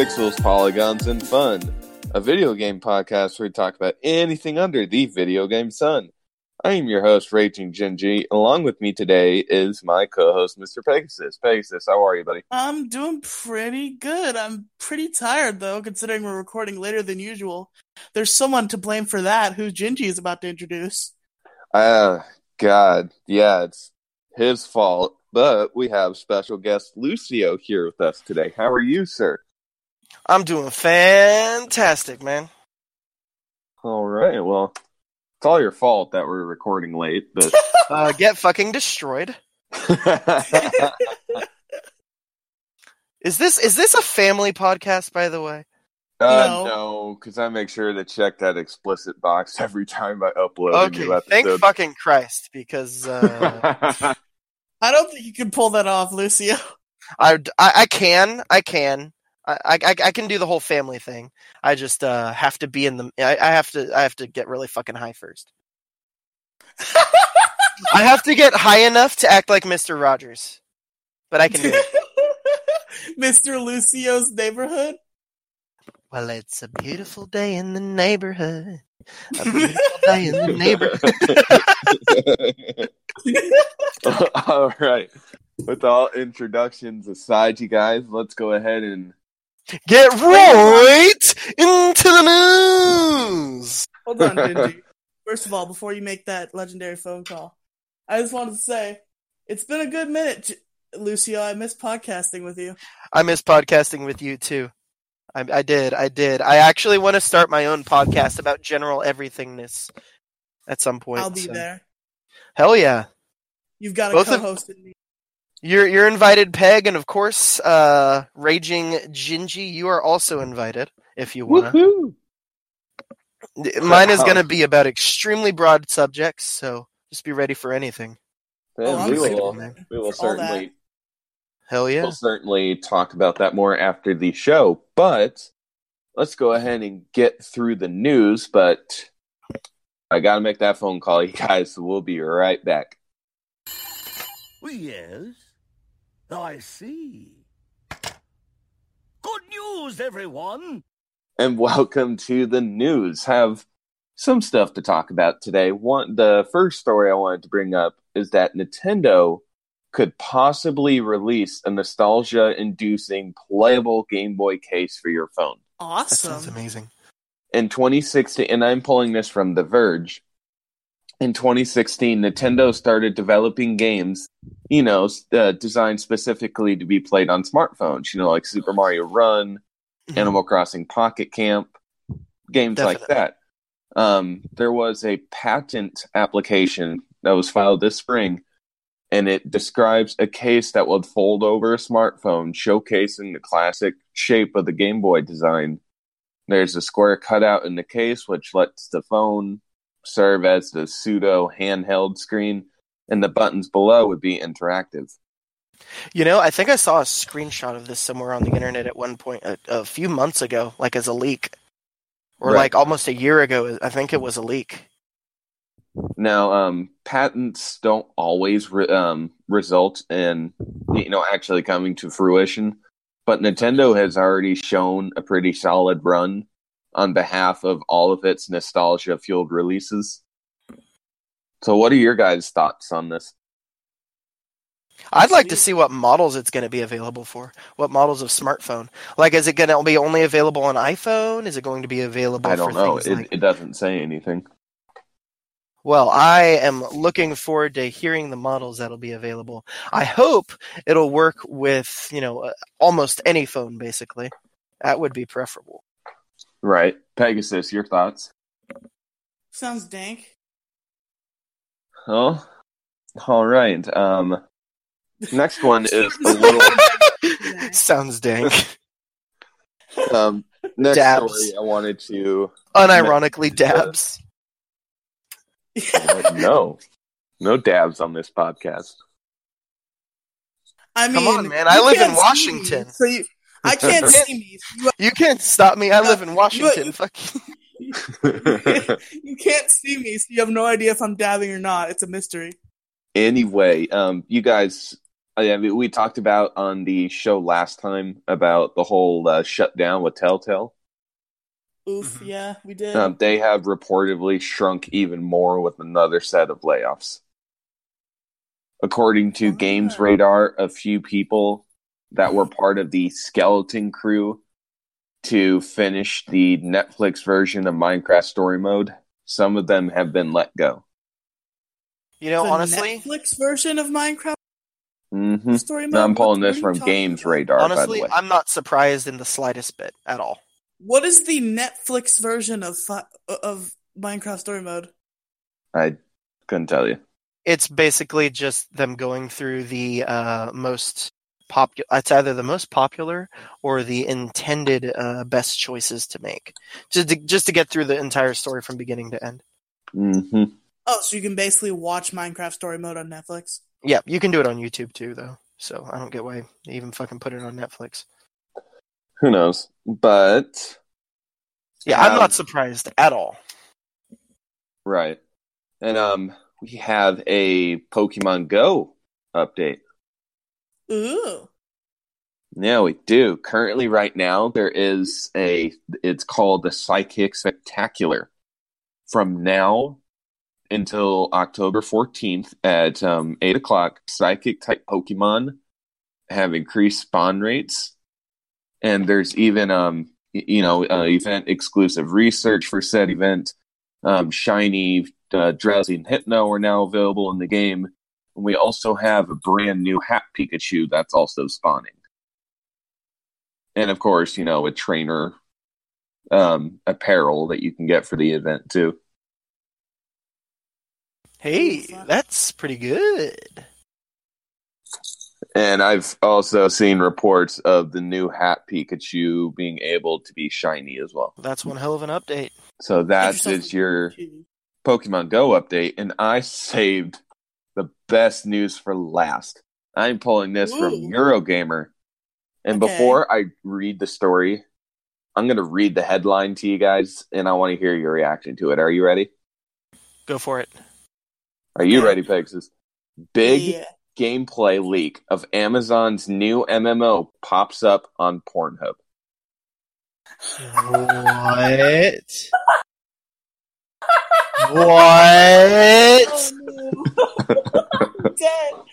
Pixels, Polygons, and Fun, a video game podcast where we talk about anything under the video game sun. I am your host, Raging Genji. Along with me today is my co-host, Mr. Pegasus. Pegasus, how are you, buddy? I'm doing pretty good. I'm pretty tired though, considering we're recording later than usual. There's someone to blame for that, who Gingy is about to introduce. Ah, God, yeah, it's his fault. But we have special guest Lucio here with us today. How are you, sir? I'm doing fantastic, man. All right. Well, it's all your fault that we're recording late, but Uh, get fucking destroyed. Is this is this a family podcast, by the way? Uh, No. no, because I make sure to check that explicit box every time I upload a Okay, new thank fucking Christ, because uh, I don't think you can pull that off, Lucio. I, I I can I can I, I I can do the whole family thing. I just uh have to be in the I, I have to I have to get really fucking high first. I have to get high enough to act like Mister Rogers, but I can do it. Mr. Lucio's neighborhood. Well, it's a beautiful day in the neighborhood. A beautiful day in the neighborhood. all right. With all introductions aside, you guys, let's go ahead and Get right into the news. Hold on, Gingy. First of all, before you make that legendary phone call, I just wanted to say it's been a good minute, Lucio. I miss podcasting with you. I miss podcasting with you too. I, I did. I did. I actually want to start my own podcast about general everythingness at some point. I'll be so- there. Hell yeah! You've got a Both co-host in me. You're you're invited, Peg, and of course, uh, Raging Gingy. You are also invited if you wanna. Mine is gonna be about extremely broad subjects, so just be ready for anything. Then Oh, we will, we will For all that. certainly Hell yeah! we'll certainly talk about that more after the show. But let's go ahead and get through the news. But I got to make that phone call, you guys. So we'll be right back. We yes, Oh, I see. Good news, everyone! and welcome to the news. Have some stuff to talk about today. One, the first story I wanted to bring up is that Nintendo could possibly release a nostalgia-inducing playable Game Boy case for your phone That sounds Awesome. amazing. in 2016. And I'm pulling this from The Verge. In 2016, Nintendo started developing games, you know, uh, designed specifically to be played on smartphones. You know, like Super Mario Run, Mhm. Animal Crossing Pocket Camp, games like that. Um, there was a patent application that was filed this spring, and it describes a case that would fold over a smartphone, showcasing the classic shape of the Game Boy design. There's a square cutout in the case, which lets the phone serve as the pseudo handheld screen, and the buttons below would be interactive. You know, I think I saw a screenshot of this somewhere on the internet at one point a, a few months ago, like as a leak, or Right. like almost a year ago. I think it was a leak. Now, um, patents don't always re- um, result in you know actually coming to fruition, but Nintendo has already shown a pretty solid run on behalf of all of its nostalgia-fueled releases. So, what are your guys' thoughts on this? I'd like to see what models it's going to be available for. What models of smartphone? Like, is it going to be only available on iPhone? Is it going to be available? I don't for know. It, like... it doesn't say anything. Well, I am looking forward to hearing the models that'll be available. I hope it'll work with you know uh, almost any phone. Basically, that would be preferable. Right, Pegasus. Your thoughts? Sounds dank. Oh, all right. Um, next one is a little. Sounds dank. Um, Next Dabs. story I wanted to Unironically, dabs. no, no dabs on this podcast. I mean, Come on, man, I live in can't see Washington. me, so you, I can't see me. so You can't stop me. I live in Washington. you- Fuck. You, you can't see me, so you have no idea if I'm dabbing or not. It's a mystery. anyway, um, you guys, I mean, we talked about on the show last time about the whole uh, shutdown with Telltale. Oof, Mhm. yeah, we did. Um, they have reportedly shrunk even more with another set of layoffs. According to Ah. Games Radar, a few people that were part of the skeleton crew to finish the Netflix version of Minecraft Story Mode, some of them have been let go. You know, the honestly, Netflix version of Minecraft hmm story mode. Now I'm pulling what this from Games about? Radar, by the honestly, way. I'm not surprised in the slightest bit at all. What is the Netflix version of fi- of Minecraft Story Mode? I couldn't tell you. It's basically just them going through the uh, most popular. It's either the most popular or the intended uh, best choices to make, just to, just to get through the entire story from beginning to end. hmm Oh, so you can basically watch Minecraft Story Mode on Netflix. Yeah, you can do it on YouTube too, though. So I don't get why they even fucking put it on Netflix. Who knows? But Yeah, I'm Um, not surprised at all. right, and um, we have a Pokemon Go update. Ooh, Yeah, we do. Currently, right now, there is a. It's called the Psychic Spectacular. From now until October fourteenth at um, eight o'clock, Psychic type Pokemon have increased spawn rates, and there's even um, you know, uh, event exclusive research for said event. Um, Shiny, uh, Drowzee, and Hypno are now available in the game. And we also have a brand new Hat Pikachu that's also spawning and of course, you know, a trainer um, apparel that you can get for the event too. Hey, that's pretty good. And I've also seen reports of the new hat Pikachu being able to be shiny as well. That's one hell of an update. So that yourself is a- your Pokemon Go update, and I saved the best news for last. I'm pulling this from Eurogamer. And Okay. before I read the story, I'm going to read the headline to you guys, and I want to hear your reaction to it. Are you ready? Go for it. Are you Okay. ready, Pegasus? Big Yeah. gameplay leak of Amazon's new MMO pops up on Pornhub. What? what? Oh, No. I'm dead.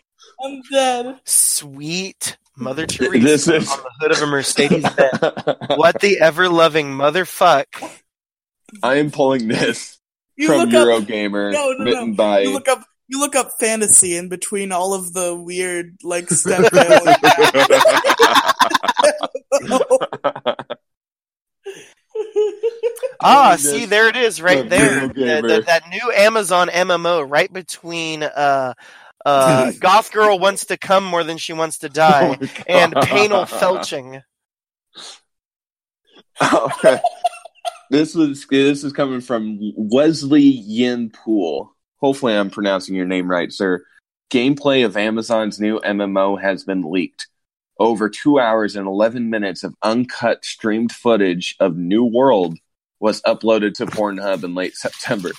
I'm dead. Sweet Mother Teresa This is on the hood of a Mercedes Benz. what the ever loving motherfuck? I am pulling this You from. Eurogamer, No, no, written no. by. You look up. You look up fantasy in between all of the weird like step family. Ah, see, there it is, right from there. Eurogamer. The- the- that new Amazon MMO, right between uh, uh, Goth Girl wants to come more than she wants to die, Oh and. Panel Felching. Okay. this was this is coming from Wesley Yin-Poole. Hopefully, I'm pronouncing your name right, sir. Gameplay of Amazon's new MMO has been leaked. Over two hours and 11 minutes of uncut streamed footage of New World was uploaded to Pornhub in late September.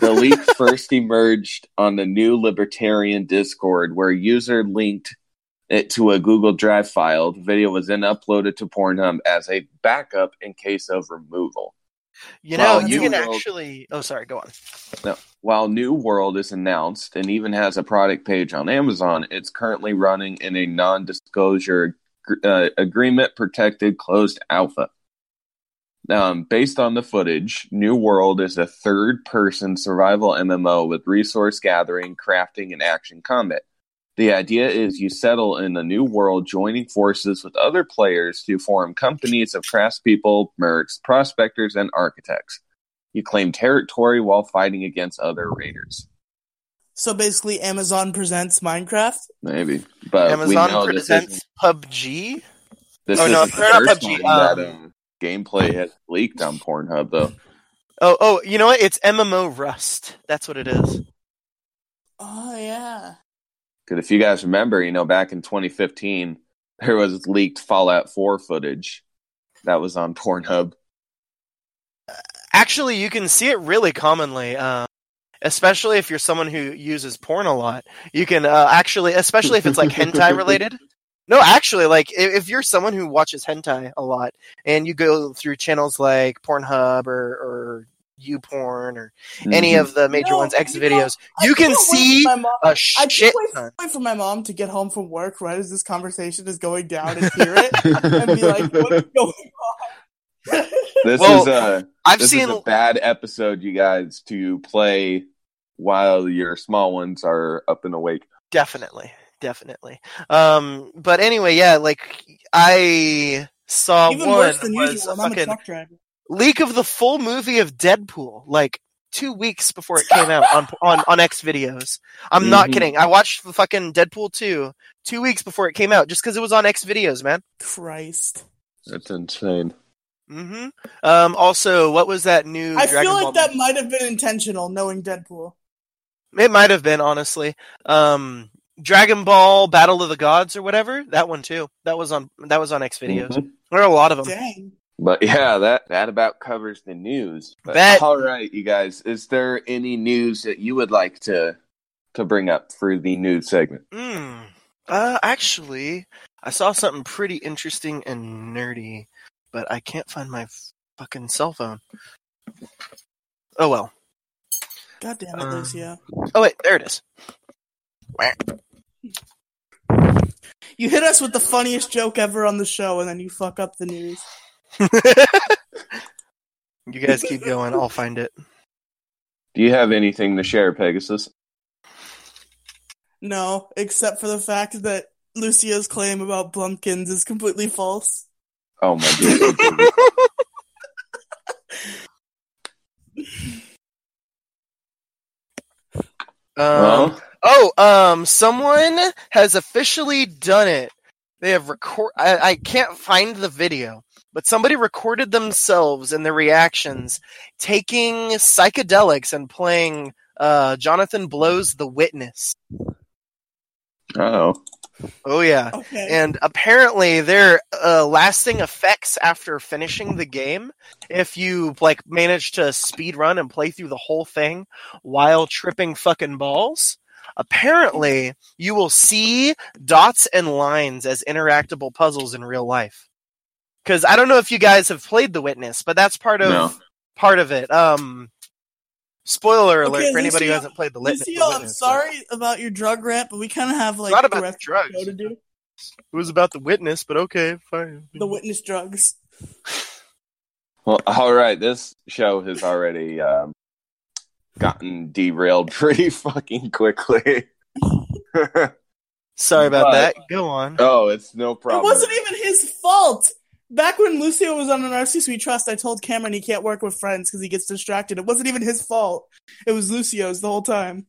The leak first emerged on the new Libertarian Discord, where a user linked it to a Google Drive file. The video was then uploaded to Pornhub as a backup in case of removal. You know, you can World- actually. Oh, sorry. Go on. While New World is announced and even has a product page on Amazon, it's currently running in a non disclosure uh, agreement protected closed alpha. Um, based on the footage, New World is a third person survival MMO with resource gathering, crafting, and action combat. The idea is you settle in a new world, joining forces with other players to form companies of craftspeople, mercs, prospectors, and architects. You claim territory while fighting against other raiders. So basically, Amazon presents Minecraft. Maybe, but Uh, we Amazon know presents isn't, PUBG. this Oh, no, isn't the they're not first PUBG, time that um, um, gameplay has leaked on Pornhub though. Oh, oh, you know what? It's MMO Rust. That's what it is. Oh yeah. Because if you guys remember, you know, back in 2015, there was leaked Fallout 4 footage that was on Pornhub. Actually, you can see it really commonly, uh, especially if you're someone who uses porn a lot. You can uh, actually, especially if it's like hentai related. No, actually, like if, if you're someone who watches hentai a lot and you go through channels like Pornhub or, or YouPorn or any Mhm. of the major No, ones, X you know, videos, I you can can't wait see for my mom- a I shit can't wait, ton. wait for my mom to get home from work right as this conversation is going down and hear it and be like, "What's going on?" This Well, is a I've this seen is a bad episode, you guys, to play while your small ones are up and awake. Definitely, definitely. Um, but anyway, yeah, like I saw Even one worse than was usual. I'm a truck driver. leak of the full movie of Deadpool, like two weeks before it came out on on on X videos. I'm not Mhm. kidding. I watched the fucking Deadpool two two weeks before it came out just because it was on X videos, man. Christ. That's insane. hmm Um. Also, what was that new? I Dragon feel Ball like that might have been intentional, knowing Deadpool. It might have been honestly. Um, Dragon Ball Battle of the Gods or whatever. That one too. That was on. That was on X videos. Mhm. There are a lot of them. Dang. But yeah, that that about covers the news. But, Bet. all right, you guys, is there any news that you would like to to bring up for the news segment? Hmm. Uh, actually, I saw something pretty interesting and nerdy, but I can't find my fucking cell phone. Oh well. God damn it, Um, Lucio. Oh wait, there it is. You hit us with the funniest joke ever on the show, and then you fuck up the news. you guys keep going. I'll find it. Do you have anything to share, Pegasus? No, except for the fact that Lucio's claim about Blumpkins is completely false. Oh my goodness. Um, well, oh, um, someone has officially done it. They have record. I, I can't find the video, but somebody recorded themselves and their reactions taking psychedelics and playing uh, Jonathan Blow's The Witness. oh, Oh yeah. Okay. And apparently, there are uh, lasting effects after finishing the game. If you like manage to speed run and play through the whole thing while tripping fucking balls, apparently you will see dots and lines as interactable puzzles in real life. Because I don't know if you guys have played The Witness, but that's part of No. part of it. Um, spoiler alert Okay, for anybody who hasn't played The Witness. Lucio, The I'm Witness, but- sorry about your drug rant, but we kind of have like not the rest drugs. of the show to do. It was about The Witness, but okay, fine. The witness drugs. well, all right. This show has already um, gotten derailed pretty fucking quickly. Sorry about But- that. Go on. oh, it's no problem. It wasn't even his fault. Back when Lucio was on an RC Suite Trust, I told Cameron he can't work with friends because he gets distracted. It wasn't even his fault. It was Lucio's the whole time.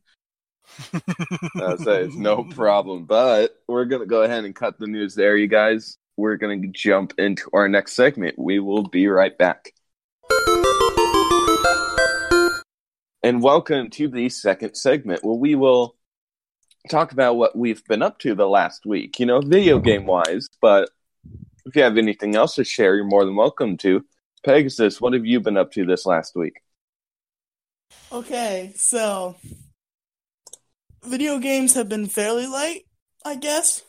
I say it's no problem. But we're gonna go ahead and cut the news there, you guys. We're gonna jump into our next segment. We will be right back. And welcome to the second segment where we will talk about what we've been up to the last week, you know, video game wise. But if you have anything else to share, you're more than welcome to. Pegasus, what have you been up to this last week? Okay, so video games have been fairly light, I guess.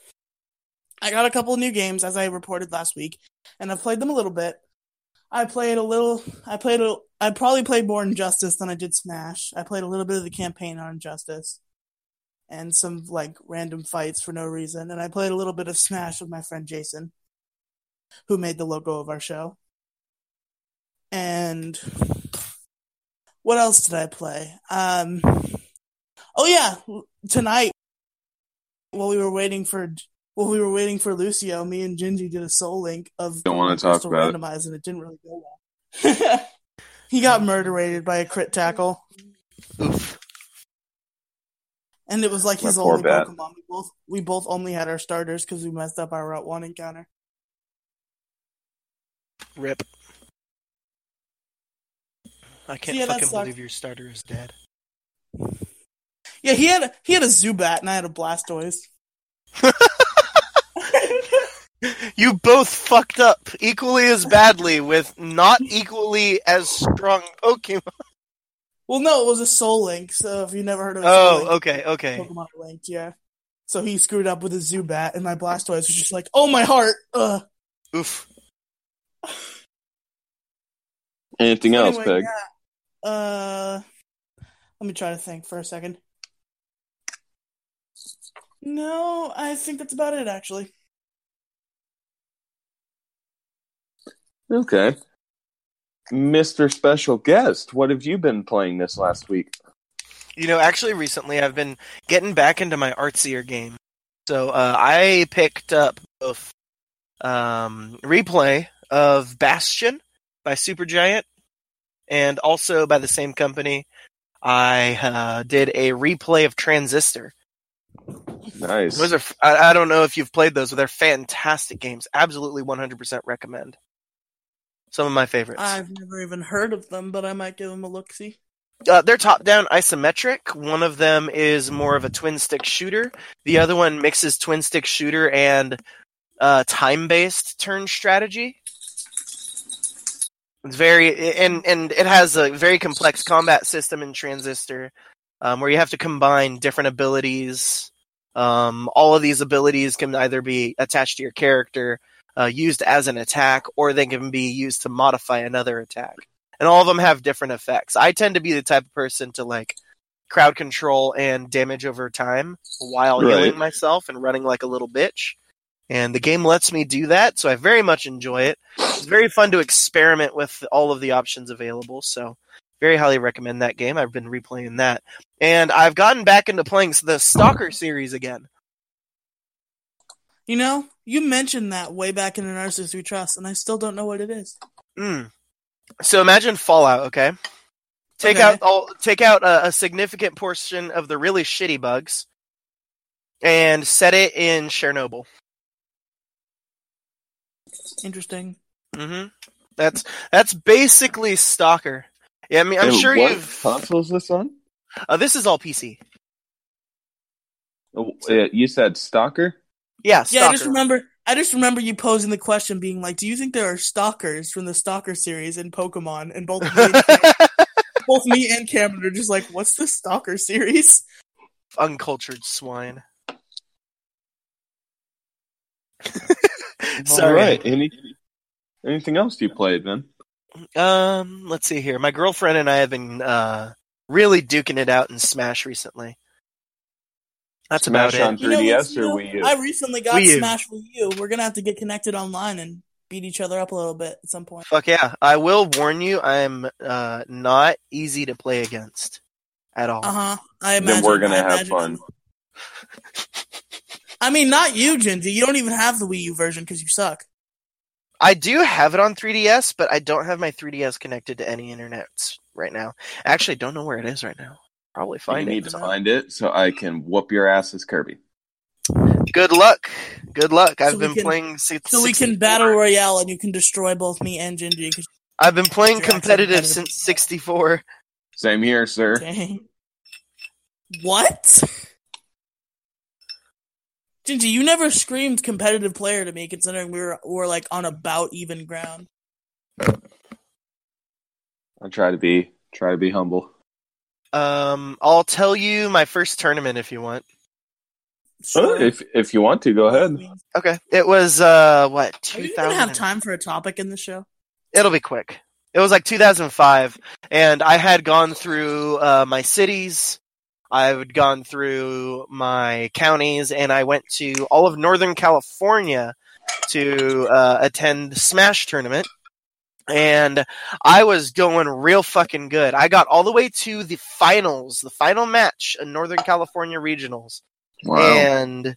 I got a couple of new games as I reported last week, and I've played them a little bit. I played a little. I played a. I probably played more Injustice than I did Smash. I played a little bit of the campaign on Injustice, and some like random fights for no reason. And I played a little bit of Smash with my friend Jason, who made the logo of our show. And what else did I play? Um, oh yeah, tonight while we were waiting for while we were waiting for Lucio, me and Gingy did a Soul Link of Don't wanna talk Crystal about it. and it didn't really go well. he got murderated by a crit tackle, Oof. and it was like My his poor only bat. Pokemon. We both we both only had our starters because we messed up our Route One encounter. Rip. I can't Yeah, fucking believe your starter is dead. Yeah, he had a, he had a Zubat and I had a Blastoise. You both fucked up equally as badly with not equally as strong Pokemon. well, no, it was a Soul Link. So if you never heard of a Soul Oh, Link, okay, okay. Pokemon Link, yeah. So he screwed up with his Zubat, and my Blastoise was just like, "Oh my heart!" Ugh. Oof. Anything else, Anyway, Peg? yeah. Uh, let me try to think for a second. No, I think that's about it. Actually, Okay. Mr. Special Guest, what have you been playing this last week? You know, actually, recently I've been getting back into my artsier game. So uh, I picked up both um, replay of Bastion by Supergiant, and also by the same company, I uh, did a replay of Transistor. Nice. Those are I, I don't know if you've played those, but they're fantastic games. Absolutely, 100% recommend. Some of my favorites. I've never even heard of them, but I might give them a look. See, Uh, they're top down isometric. One of them is more of a twin stick shooter. The other one mixes twin stick shooter and uh, time based turn strategy. It's very and and it has a very complex combat system in Transistor, um, where you have to combine different abilities. Um, all of these abilities can either be attached to your character, uh, used as an attack, or they can be used to modify another attack and all of them have different effects. I tend to be the type of person to like crowd control and damage over time while Right. healing myself and running like a little bitch. And the game lets me do that, so I very much enjoy it. It's very fun to experiment with all of the options available, so very highly recommend that game. I've been replaying that. And I've gotten back into playing the Stalker series again. you know, you mentioned that way back in the Narcissus We Trust, and I still don't know what it is. Mm. So imagine Fallout, okay? Take Okay. out all take out a, a significant portion of the really shitty bugs and set it in Chernobyl. Interesting. hmm That's that's basically Stalker. Yeah, I mean, I'm And sure what you've. console is this on? Uh, this is all PC. Oh, you said Stalker? Yeah, Yeah, I just remember. I just remember you posing the question, being like, "Do you think there are stalkers from the Stalker series in Pokemon?" And both me and, both me and Cameron are just like, "What's the Stalker series?" Uncultured swine. All Sorry. right. Any, anything else you played, then? Um, let's see here. My girlfriend and I have been uh really duking it out in Smash recently. That's Smash about on it. You 3DS what's- you or Wii U? I recently got Wii U. Smash Wii U. We're gonna have to get connected online and beat each other up a little bit at some point. Fuck yeah! I will warn you, I'm uh not easy to play against at all. Uh huh. I imagine. Then we're gonna I have imagine- fun. I mean, not you, Gingy. You don't even have the Wii U version because you suck. I do have it on 3DS, but I don't have my 3DS connected to any internet right now. I actually don't know where it is right now. Probably You find need it. to find it so I can whoop your ass as Kirby. Good luck. Good luck. I've we been can- playing. si- So we can battle royale and you can destroy both me and Gingy. 'cause- I've been playing competitive competitive. since 64. Same here, sir. Dang. What? Gingy, you never screamed competitive player to me, considering we were we were like on about even ground. I try to be try to be humble. Um, I'll tell you my first tournament if you want. Oh, if if you want to, go ahead. Okay. It was uh what Are you 2000. gonna have time for a topic in the show? It'll be quick. It was like 2005, and I had gone through uh, my cities. I had gone through my counties, and I went to all of Northern California to uh, attend the Smash tournament. And I was going real fucking good. I got all the way to the finals, the final match in Northern California regionals Wow. and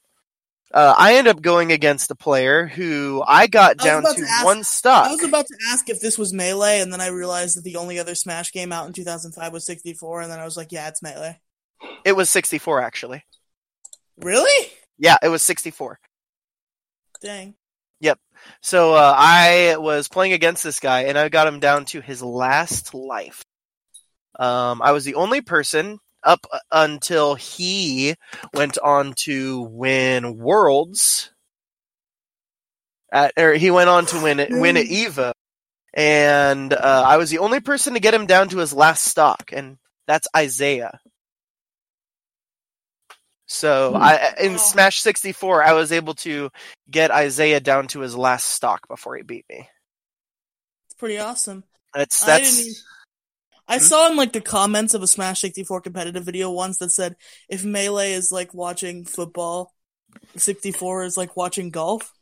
uh, I ended up going against a player who I got I down about to to ask- one stock. I was about to ask if this was Melee, and then I realized that the only other Smash game out in 2005 was 64, and then I was like, yeah, it's Melee. It was 64, actually. Really? Yeah, it was 64. Dang. So uh, I was playing against this guy, and I got him down to his last life. Um, I was the only person up until he went on to win Worlds. At, or he went on to win win at Evo, and uh, I was the only person to get him down to his last stock, and that's Isaiah. So Hmm. I in Wow. Smash 64, I was able to get Isaiah down to his last stock before he beat me. It's pretty awesome. That's I that's didn't even- I Hmm? saw in like the comments of a Smash 64 competitive video once that said if Melee is like watching football, 64 is like watching golf.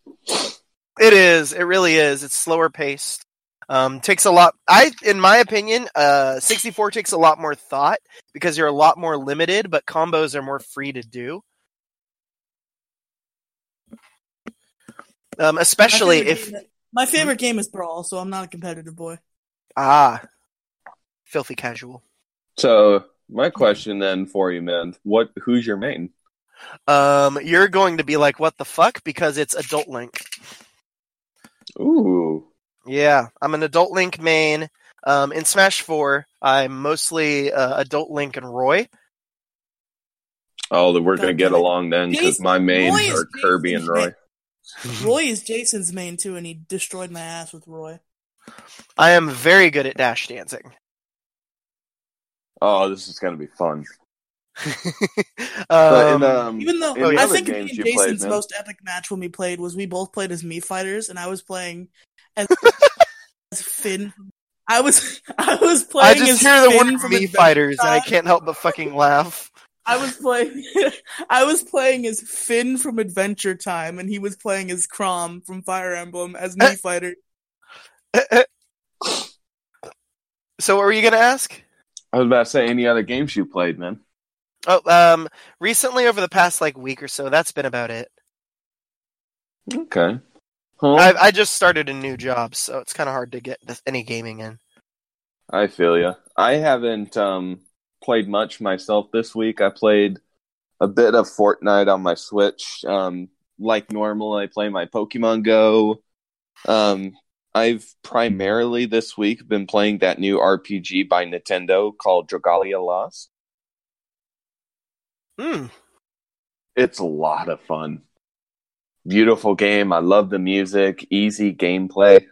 It is. It really is. It's slower paced. Um, takes a lot. I, in my opinion, uh, 64 takes a lot more thought because you're a lot more limited, but combos are more free to do. Um, especially my if game, my favorite game is Brawl, so I'm not a competitive boy. ah, filthy casual. So my question then for you, man, what who's your main? Um, you're going to be like, what the fuck? Because it's Adult Link. Ooh. Yeah, I'm an Adult Link main. Um, in Smash 4, I'm mostly uh, Adult Link and Roy. Oh, then we're gonna get along then because my mains Roy are Kirby and Roy. main. Roy is Jason's main too, and he destroyed my ass with Roy. I am very good at dash dancing. Oh, this is gonna be fun. But um, in, um, Even though in the I other think me and you played, Jason's most epic match when we played was we both played as Mii fighters, and I was playing as, as Finn. I was I was playing. I playing just as hear the Finn word from me Adventure fighters and I can't help but fucking laugh. I was playing I was playing as Finn from Adventure Time, and he was playing as Chrom from Fire Emblem as Eh. Mii fighter. so what were you gonna ask? I was about to say any other games you played, man. Oh, um, recently over the past like week or so, that's been about it. Okay. Huh? I, I just started a new job, so it's kind of hard to get any gaming in. I feel you. I haven't um, played much myself this week. I played a bit of Fortnite on my Switch. Um, like normal, I play my Pokemon Go. Um, I've primarily this week been playing that new RPG by Nintendo called Dragalia Lost. Hmm. It's a lot of fun. Beautiful game. I love the music. Easy gameplay.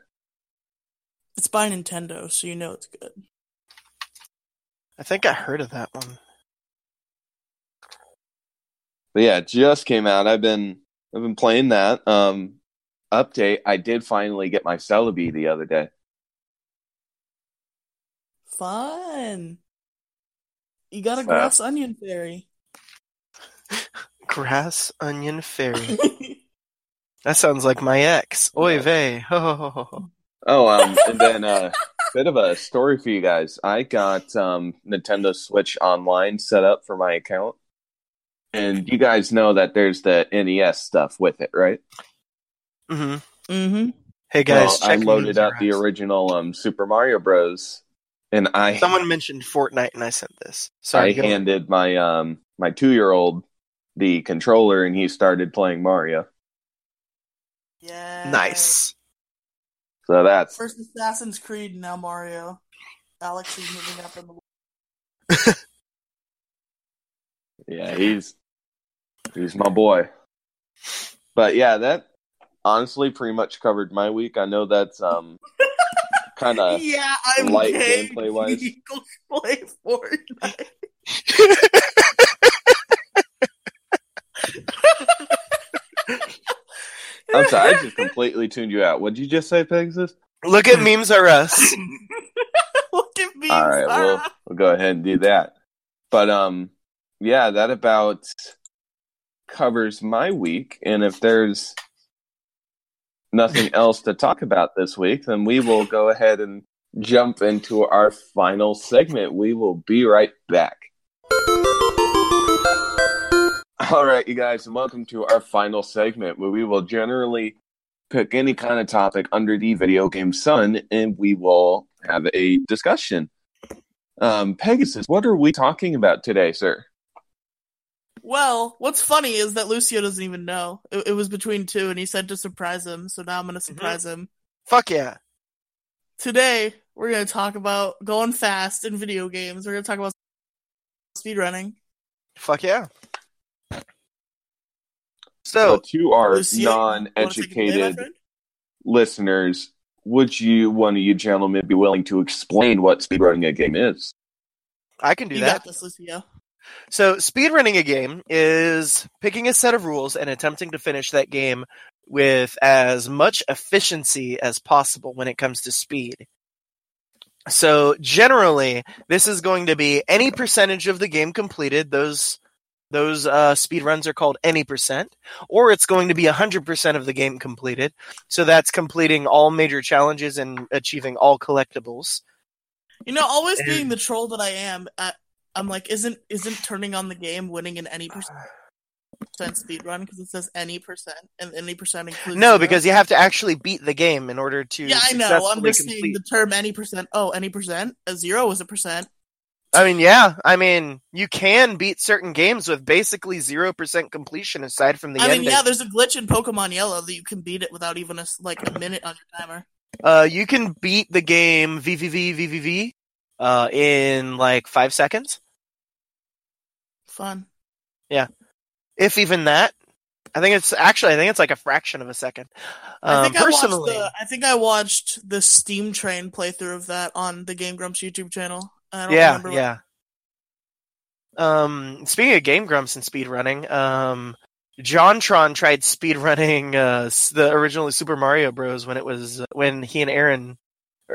It's by Nintendo, so you know it's good. I think I heard of that one. But yeah, it just came out. I've been I've been playing that. Um update, I did finally get my Celebi the other day. Fun. You got a Uh, grass onion fairy. Grass Onion Fairy. that sounds like my ex. Oy vey. Ho, ho, ho, ho, ho. Oh, um and then uh bit of a story for you guys. I got um Nintendo Switch Online set up for my account. And you guys know that there's the NES stuff with it, right? Mhm. mm-hmm. Hey guys, well, I loaded up the original um Super Mario Bros. And I Someone mentioned Fortnite, and I sent this. I Sorry, go on. handed my um my two year old the controller and he started playing Mario. Yeah. nice. So that's First Assassin's Creed, now Mario. Alex is moving up in the world. yeah, he's he's my boy. But yeah, that honestly pretty much covered my week. I know that's um kind of Yeah, I'm light gay. gameplay-wise. Go play Fortnite. I'm sorry, I just completely tuned you out. What'd you just say, Pegasus? Look at memes are us. Look at me. All right, Sarah. we'll we'll go ahead and do that. But um, yeah, that about covers my week. And if there's nothing else to talk about this week, then we will go ahead and jump into our final segment. We will be right back. All right, you guys, and welcome to our final segment where we will generally pick any kind of topic under the video game sun and we will have a discussion. Um, Pegasus, what are we talking about today, sir? Well, what's funny is that Lucio doesn't even know. It, it was between two, and he said to surprise him. So now I'm Mm-hmm. going to surprise him. Fuck yeah. today we're gonna talk about going fast in video games. We're gonna talk about speedrunning. Fuck yeah. So, So, to our Lucio, you wanna take it away, my non-educated friend? listeners, would you one of you gentlemen be willing to explain what speedrunning a game is? I can do You that. got this, Lucio. So, speedrunning a game is picking a set of rules and attempting to finish that game with as much efficiency as possible when it comes to speed. So, generally, this is going to be any percentage of the game completed. Those those uh, speed runs are called any percent, or it's going to be 100% of the game completed. So that's completing all major challenges and achieving all collectibles. You know, always And- being the troll that I am, I, I'm like, isn't isn't turning on the game winning in any percent speed run because it says any percent and any percent includes No, zero? because you have to actually beat the game in order to yeah, I know. I'm just saying complete the term any percent. Oh, any percent. A zero is a percent. I mean, yeah. I mean, you can beat certain games with basically zero percent completion, aside from the I mean, yeah, there's a glitch in Pokemon Yellow that you can beat it without even a like a minute on your timer. Uh, you can beat the game VVVVVV uh, in like five seconds, Fun. Yeah, if even that. I think it's actually, I think it's like a fraction of a second. I Um, think I watched personally, the. I think I watched the Steam Train playthrough of that on the Game Grumps YouTube channel. I don't yeah, remember. yeah. Um, speaking of Game Grumps and speedrunning, um, JonTron tried speedrunning uh, the original Super Mario Bros. when it was when he and Arin,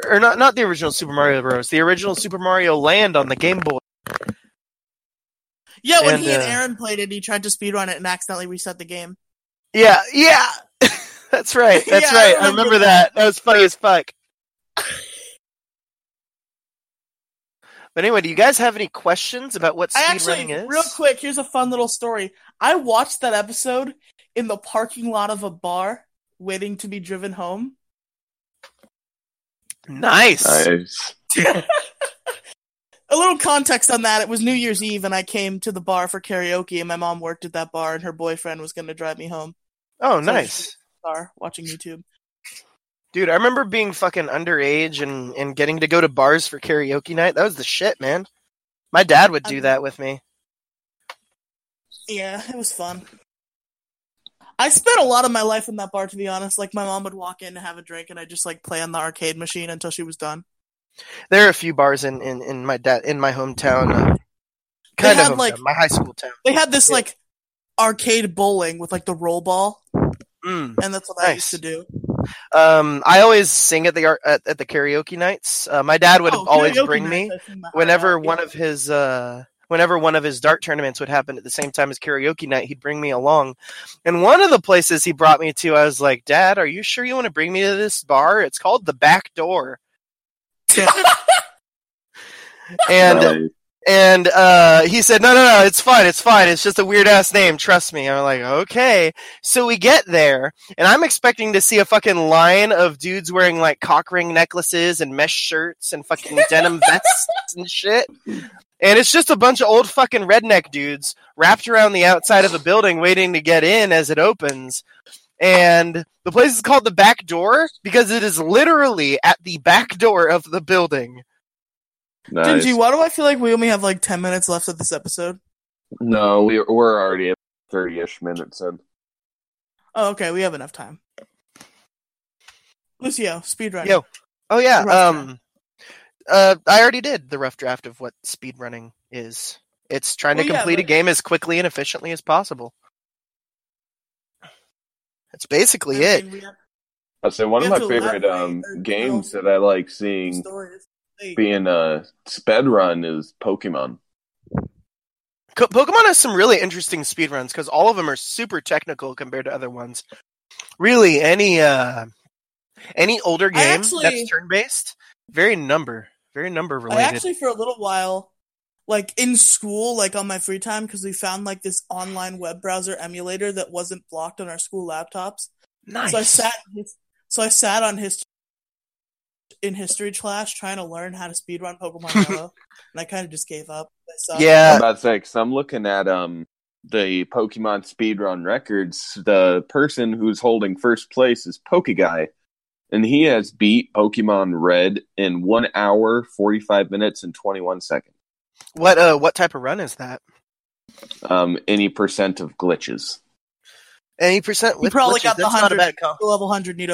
or not not the original Super Mario Bros. The original Super Mario Land on the Game Boy. Yeah, when And, he and uh, Arin played it, he tried to speedrun it and accidentally reset the game. Yeah, yeah. That's right. That's Yeah, I right. I remember remember that. That was funny as fuck. But anyway, do you guys have any questions about what I actually, speedrunning is? real quick, here's a fun little story. I watched that episode in the parking lot of a bar, waiting to be driven home. Nice. Nice. A little context on that: it was New Year's Eve, and I came to the bar for karaoke, and my mom worked at that bar, and her boyfriend was going to drive me home. Oh, So- nice. Bar watching YouTube. Dude, I remember being fucking underage and, and getting to go to bars for karaoke night. That was the shit, man. My dad would do I'm- that with me. Yeah, it was fun. I spent a lot of my life in that bar, to be honest. Like, my mom would walk in to have a drink, and I'd just, like, play on the arcade machine until she was done. There are a few bars in, in, in my dad in my hometown. Uh, They kind of hometown, like- my high school town. They had this, Yeah. like, arcade bowling with, like, the roll ball, Mm. and that's what I used to do. Um, I always sing at the at, at the karaoke nights. Uh, my dad would Oh, always bring me nights, I sing the high whenever rock, one of his uh whenever one of his dart tournaments would happen at the same time as karaoke night he'd bring me along and one of the places he brought me to i was like dad are you sure you want to bring me to this bar it's called the back door and Nice. And uh he said no no no it's fine it's fine it's just a weird ass name trust me. I'm like okay. So we get there and i'm expecting to see a fucking line of dudes wearing like cock ring necklaces and mesh shirts and fucking denim vests and shit. And it's just a bunch of old fucking redneck dudes wrapped around the outside of the building waiting to get in as it opens. And the place is called the back door because it is literally at the back door of the building Nice. Dingy, why do I feel like we only have, like, 10 minutes left of this episode? No, we, we're already at 30 ish minutes in. Oh, okay, we have enough time. Lucio, speedrun. Yo. Oh yeah. Um uh I already did the rough draft of what speedrunning is. It's trying Well, to yeah, complete a game as quickly and efficiently as possible. That's basically I it. mean, we have I say one of my favorite um, games that I like seeing stories. Hey, being a sped run is Pokemon. Pokemon has some really interesting speedruns because all of them are super technical compared to other ones. Really, any uh any older I game actually- that's turn based, very number, very number I related. actually, for a little while, like in school, like on my free time, because we found like this online web browser emulator that wasn't blocked on our school laptops. nice. So I sat, so I sat on his in history class trying to learn how to speedrun Pokemon Yellow, and I kind of just gave up. That sucked. I'm yeah, about to say, because I'm looking at um the Pokemon speedrun records. The person who's holding first place is Pokeguy, and he has beat Pokemon Red in one hour, forty five minutes, and twenty one seconds. What uh what type of run is that? Um, any percent of glitches. Any percent with probably glitches, got the that's not a 100. bad comp. Level 100 need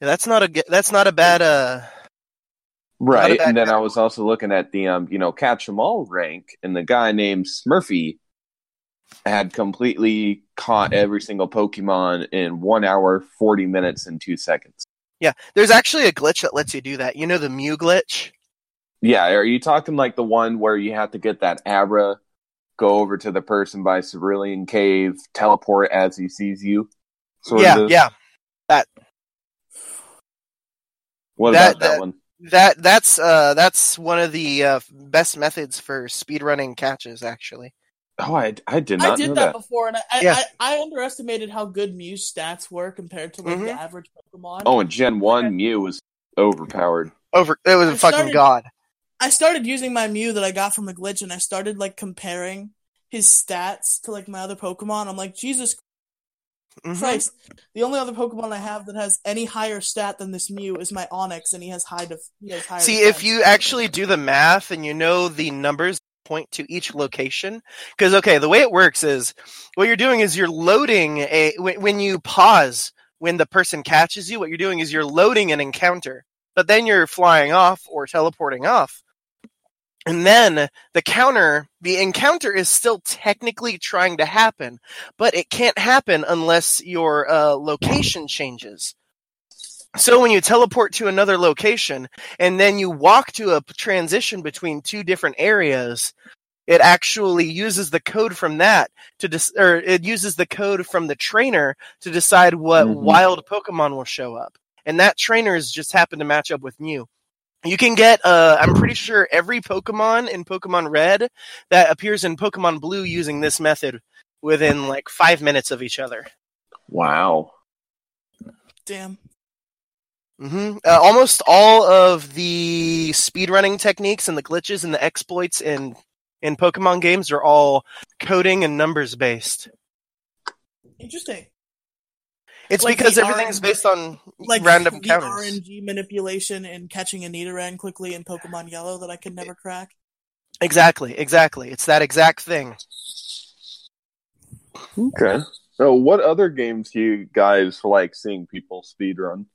That's not a that's not a bad uh Right, bad and then I was also looking at the um, you know, catch 'em all rank, and the guy named Smurfy had completely caught every single Pokemon in one hour, forty minutes, and two seconds. yeah. There's actually a glitch that lets you do that. You know the Mew glitch? Yeah, are you talking like the one where you have to get that Abra, go over to the person by Cerulean Cave, teleport as he sees you? Sort yeah, yeah. What That- about that, that- one? That that's uh that's one of the uh, best methods for speedrunning catches actually. Oh, I, I did not I did know that, that. before, and I, I, Yeah. I, I underestimated how good Mew's stats were compared to like the Mhm. average Pokemon. Oh, and Gen One Okay. Mew was overpowered. Over it was a I fucking started- god. I started using my Mew that I got from a glitch, and I started like comparing his stats to like my other Pokemon. I'm like, Jesus Mhm. Christ! The only other Pokemon I have that has any higher stat than this Mew is my Onix, and he has high def- he has higher. See, if you actually do the math and you know the numbers point to each location, because okay, the way it works is what you're doing is you're loading a when, when you pause when the person catches you. What you're doing is you're loading an encounter, but then you're flying off or teleporting off. And then the counter, the encounter is still technically trying to happen, but it can't happen unless your uh, location changes. So when you teleport to another location and then you walk to a transition between two different areas, it actually uses the code from that to dis- or it uses the code from the trainer to decide what Mhm. wild Pokemon will show up. And that trainers just happened to match up with Mew. You can get uh I'm pretty sure every Pokemon in Pokemon Red that appears in Pokemon Blue using this method within like 5 minutes of each other. Wow. damn, hmm Uh, almost all of the speedrunning techniques and the glitches and the exploits in in Pokemon games are all coding and numbers based. interesting. It's Like because the everything's RNG based on Like random the counters. RNG manipulation and catching a Nidoran quickly in Pokemon Yellow that I could never crack. Exactly, exactly. It's that exact thing. Okay. So, what other games do you guys like seeing people speedrun?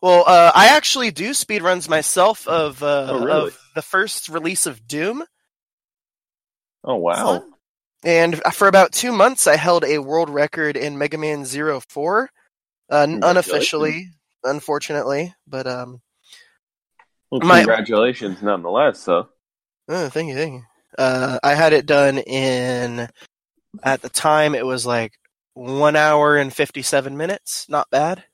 Well, uh, I actually do speedruns myself of uh, Oh, really? of the first release of Doom, Oh, wow. Fun. And for about two months I held a world record in Mega Man Zero Four, uh, unofficially, unfortunately, but um, Well, My- congratulations, nonetheless. So, Oh, thank you, thank you. Uh, I had it done in, at the time, it was like one hour and 57 minutes. Not bad.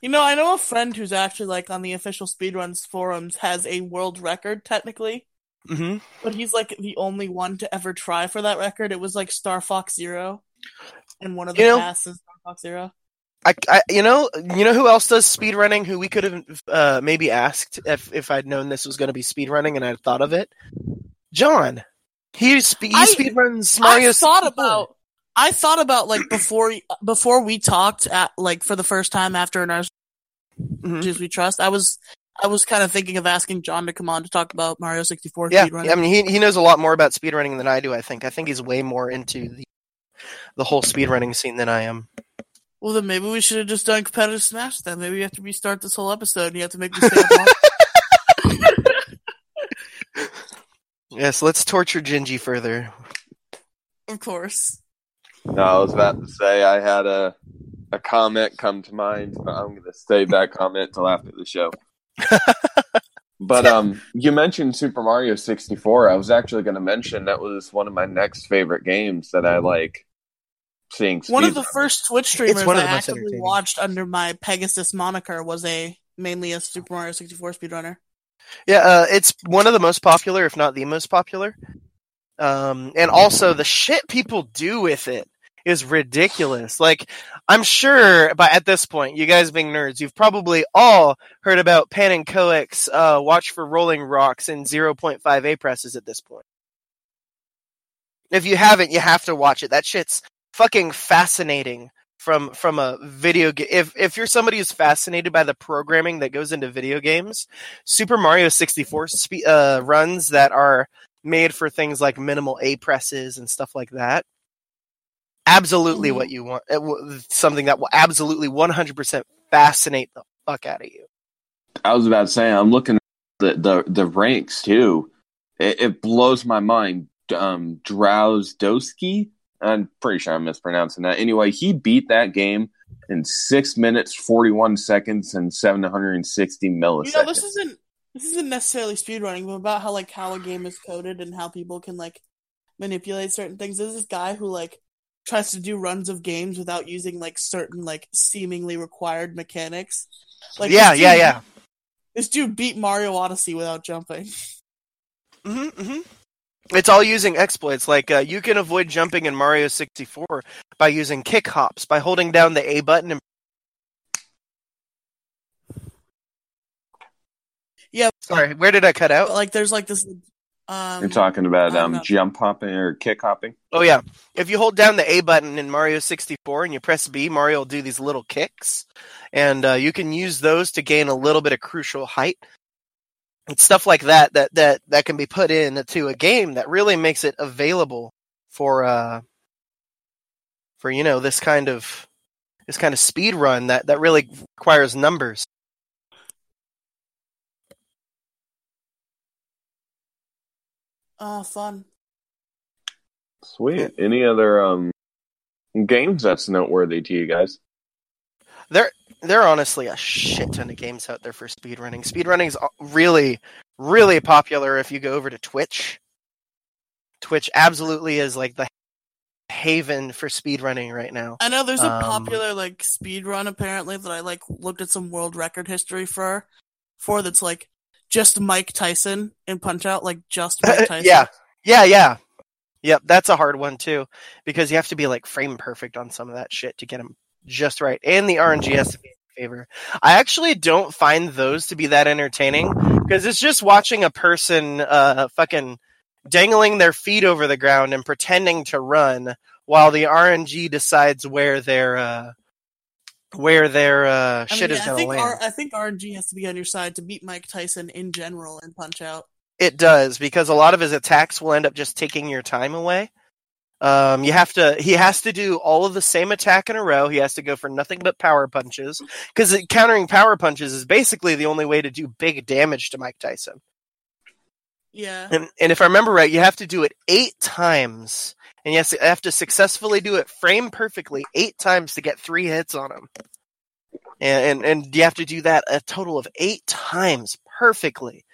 You know, I know a friend who's actually like on the official speedruns forums has a world record technically, hmm but he's like the only one to ever try for that record. It was like Star Fox Zero, and one of the You know- is Star Fox Zero. I, I, you know, you know who else does speedrunning who we could have uh, maybe asked if, if I'd known this was going to be speedrunning and I'd thought of it? John. He, spe- he I- speedruns Mario I thought 64. about. I thought about like before before we talked at like for the first time after an Mhm. As We Trust. I was I was kind of thinking of asking John to come on to talk about Mario 64 Yeah, speedrunning. I mean, he, he knows a lot more about speedrunning than I do, I think. I think he's way more into the, the whole speedrunning scene than I am. Well, then maybe we should have just done competitive Smash. Then maybe we have to restart this whole episode. and You have to make me stay up long. Yes, let's torture Gingy further. Of course. no, I was about to say I had a a comment come to mind, but I'm going to save that comment till after the show. But um, you mentioned Super Mario 64. I was actually going to mention that was one of my next favorite games that I like seeing. One of the speedrun. first Twitch streamers one of I the most actively watched under my Pegasus moniker was a mainly a Super Mario 64 speedrunner. Yeah, uh, it's one of the most popular, if not the most popular. Um, and also the shit people do with it is ridiculous. Like, I'm sure, but at this point, you guys being nerds, you've probably all heard about Pannenkoek's, uh, Watch for Rolling Rocks and 0.5 A presses at this point. If you haven't, you have to watch it. That shit's fucking fascinating from from a video game. If if you're somebody who's fascinated by the programming that goes into video games, Super Mario 64 spe- uh, runs that are made for things like minimal A presses and stuff like that. Absolutely, Mhm. what you want. it w- Something that will absolutely 100% fascinate the fuck out of you. I was about to say I'm looking at the the, the ranks too. It, it blows my mind. Um, Drowsdowski. I'm pretty sure I'm mispronouncing that. Anyway, he beat that game in six minutes, forty one seconds, and seven hundred and sixty milliseconds. You know, this isn't this isn't necessarily speedrunning, but about how like how a game is coded and how people can like manipulate certain things. There's this guy who like tries to do runs of games without using like certain like seemingly required mechanics. Like yeah, yeah, dude- yeah. This dude beat Mario Odyssey without jumping. hmm hmm It's all using exploits. Like uh, you can avoid jumping in Mario 64 by using kick hops, by holding down the A button and Yeah. Sorry, where did I cut out? like there's like this um You're talking about I um jump hopping or kick hopping. Oh yeah, if you hold down the A button in Mario 64 and you press B, Mario will do these little kicks, and uh, you can use those to gain a little bit of crucial height. It's stuff like that that that that can be put into a game that really makes it available for uh for you know this kind of this kind of speed run that that really requires numbers. Uh fun. Sweet. Any other um games that's noteworthy to you guys? There there are honestly a shit ton of games out there for speedrunning. Speedrunning is really, really popular if you go over to Twitch. Twitch absolutely is like the haven for speedrunning right now. I know there's a Um, popular like speed run apparently that I like looked at some world record history for for that's like just Mike Tyson in Punch Out, like just Mike Tyson. yeah, yeah, yeah. Yep, that's a hard one too because you have to be like frame perfect on some of that shit to get them just right, and the RNG has to be in favor. I actually don't find those to be that entertaining because it's just watching a person uh fucking dangling their feet over the ground and pretending to run while the RNG decides where their uh where their uh I shit mean, is I gonna think land. R- I think RNG has to be on your side to beat Mike Tyson in general and Punch Out. It does because a lot of his attacks will end up just taking your time away. Um, you have to. He has to do all of the same attack in a row. He has to go for nothing but power punches because countering power punches is basically the only way to do big damage to Mike Tyson. Yeah. And and if I remember right, you have to do it eight times, and you have to, have to successfully do it frame perfectly eight times to get three hits on him. And and, and you have to do that a total of eight times perfectly.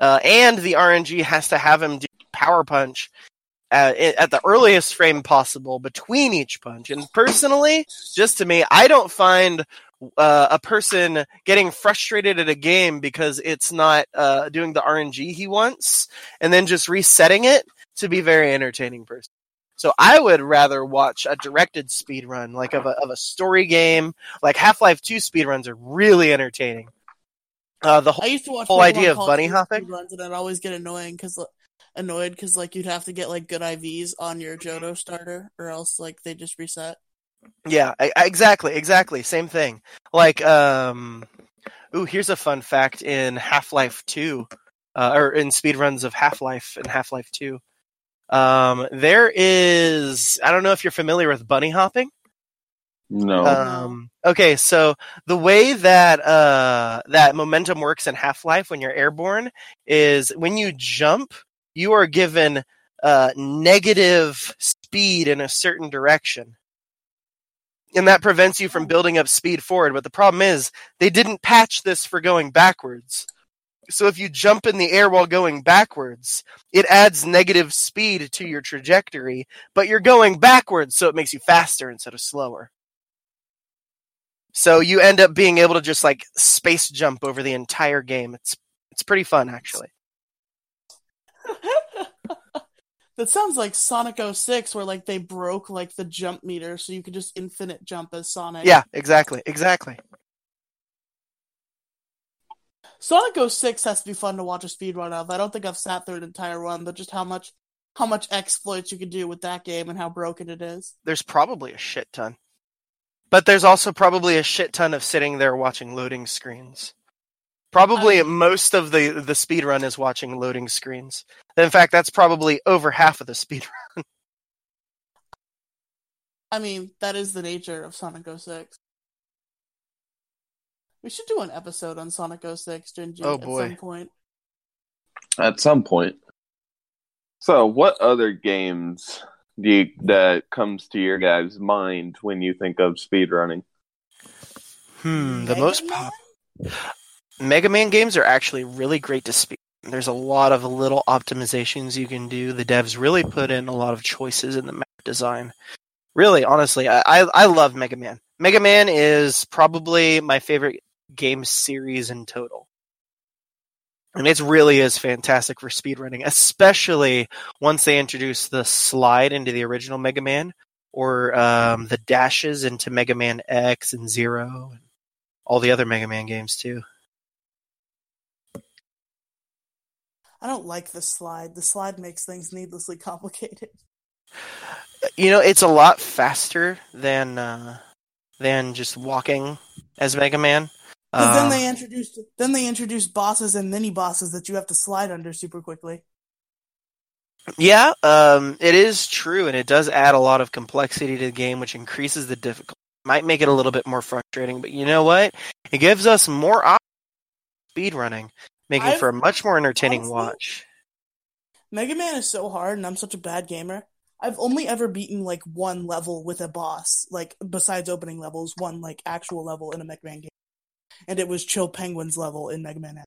Uh, and the RNG has to have him do power punch at, at the earliest frame possible between each punch. And personally, just to me, I don't find uh, a person getting frustrated at a game because it's not uh, doing the RNG he wants and then just resetting it to be very entertaining person. So I would rather watch a directed speed run, like of a of a story game. Like Half Life Two speed runs are really entertaining. Uh, the whole I used to watch whole Pokemon idea of bunny hopping? speedruns, and I'd always get annoying because annoyed because like you'd have to get like good IVs on your Johto starter, or else like they just reset. Yeah, I, I- exactly, exactly. Same thing. Like, um, ooh, here's a fun fact in Half Life Two, uh, or in speedruns of Half Life and Half Life Two. Um, there is, I don't know if you're familiar with bunny hopping. No. Um, okay, so the way that uh, that momentum works in Half Life when you're airborne is when you jump, you are given uh, negative speed in a certain direction. And that prevents you from building up speed forward. But the problem is, they didn't patch this for going backwards. So if you jump in the air while going backwards, it adds negative speed to your trajectory, but you're going backwards, so it makes you faster instead of slower. So you end up being able to just like space jump over the entire game. It's it's pretty fun actually. that sounds like Sonic 06, where like they broke like the jump meter, so you could just infinite jump as Sonic. Yeah, exactly, exactly. Sonic 06 has to be fun to watch a speedrun of. I don't think I've sat through an entire run, but just how much how much exploits you can do with that game and how broken it is. There's probably a shit ton. But there's also probably a shit ton of sitting there watching loading screens. Probably I mean- most of the the speed run is watching loading screens. In fact, that's probably over half of the speed run. I mean, that is the nature of Sonic 06. We should do an episode on Sonic 06, Gingy, Oh, boy. at some point. At some point. So, what other games do you, that comes to your guys' mind when you think of speedrunning? Hmm, the Mega most Man? pop Mega Man games are actually really great to speed. There's a lot of little optimizations you can do. The devs really put in a lot of choices in the map design. Really, honestly, I, I, I love Mega Man. Mega Man is probably my favorite game series in total. And it really is fantastic for speedrunning, especially once they introduce the slide into the original Mega Man or um, the dashes into Mega Man X and Zero and all the other Mega Man games too. I don't like the slide. The slide makes things needlessly complicated. You know, it's a lot faster than uh, than just walking as Mega Man. But then they introduced then they introduced bosses and mini bosses that you have to slide under super quickly. Yeah, um, it is true, and it does add a lot of complexity to the game, which increases the difficulty. Might make it a little bit more frustrating, but you know what? It gives us more op- speed running, making I've- for a much more entertaining honestly- watch. Mega Man is so hard, and I'm such a bad gamer. I've only ever beaten like one level with a boss, like besides opening levels, one like actual level in a Mega Man game, and it was Chill Penguin's level in Mega Man. X.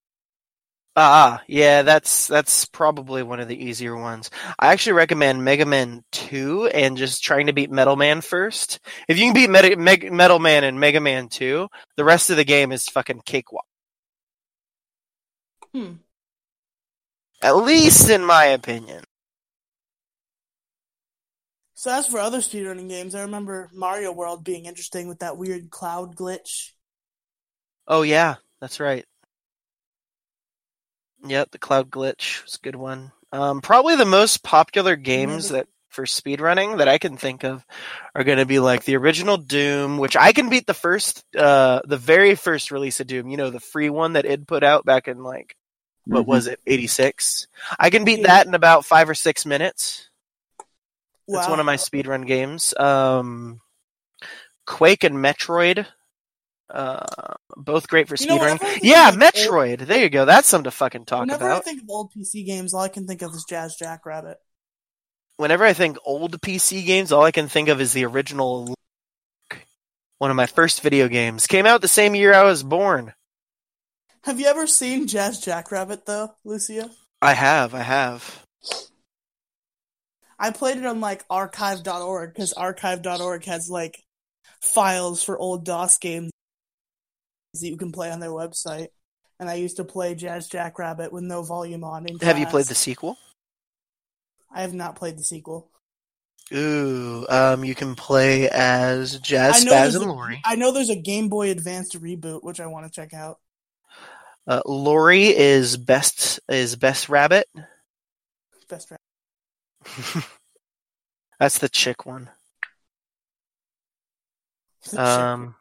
Ah, yeah, that's that's probably one of the easier ones. I actually recommend Mega Man 2 and just trying to beat Metal Man first. If you can beat Meta, Meg, Metal Man and Mega Man 2, the rest of the game is fucking cakewalk. Hmm. At least in my opinion. So as for other speedrunning games, I remember Mario World being interesting with that weird cloud glitch. Oh yeah, that's right. Yep, the cloud glitch was a good one. Um, probably the most popular games Remember- that for speedrunning that I can think of are going to be like the original Doom, which I can beat the first, uh, the very first release of Doom. You know, the free one that id put out back in like what was it, eighty six. I can beat that in about five or six minutes. That's Wow. one of my speedrun games. Um, Quake and Metroid, uh, both great for You know, speedrunning. whenever I think Yeah, Metroid. There you go. That's something to fucking talk about. Whenever I think of old PC games, all I can think of is Jazz Jackrabbit. Whenever I think old PC games, all I can think of is the original. One of my first video games came out the same year I was born. Have you ever seen Jazz Jackrabbit though, Lucio? I have, I have. I played it on like archive.org because archive.org has like files for old DOS games that you can play on their website. And I used to play Jazz Jackrabbit with no volume on. Have you played the sequel? I have not played the sequel. Ooh, um, you can play as Jazz I know Spaz and Lori. I know there's a Game Boy Advanced reboot which I want to check out. Uh, Lori is best is best rabbit. Best friend. That's the chick one. The chick- Um,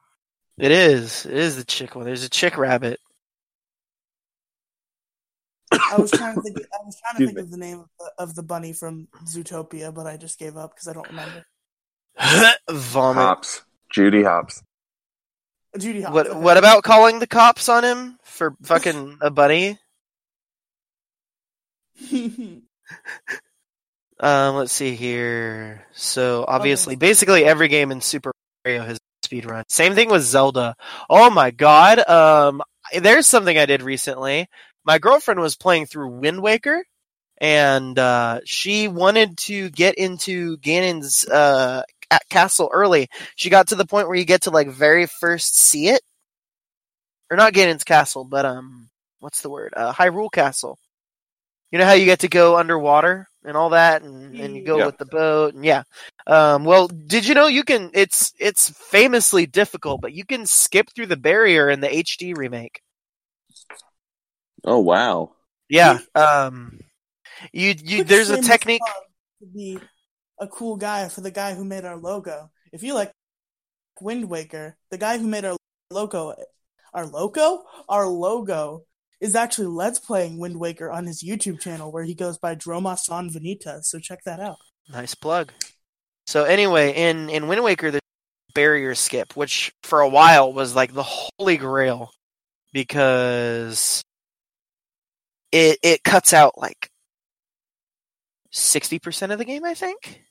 it is. It is the chick one. There's a chick rabbit. I was trying to think. I was trying to think of the name of the, of the bunny from Zootopia, but I just gave up because I don't remember. Vomit. Hopps. Judy Hopps. Judy Hopps. What okay. what about calling the cops on him for fucking a bunny? Um, let's see here. So obviously, basically every game in Super Mario has speed run. Same thing with Zelda. Oh my god. Um, there's something I did recently. My girlfriend was playing through Wind Waker, and uh, she wanted to get into Ganon's uh ca- castle early. She got to the point where you get to like very first see it, or not Ganon's castle, but um, what's the word? Uh, Hyrule Castle. You know how you get to go underwater and all that, and, and you go Yeah. with the boat, and yeah. Um, well, did you know you can? It's it's famously difficult, but you can skip through the barrier in the HD remake. Oh wow. Yeah. Um, you you Quick there's a technique. To be a cool guy for the guy who made our logo. If you like Wind Waker, the guy who made our logo, our logo, our logo is actually Let's Playing Wind Waker on his YouTube channel where he goes by Droma San Venita. So check that out. Nice plug. So anyway, in in Wind Waker, the barrier skip, which for a while was like the holy grail, because it it cuts out like sixty percent of the game, I think.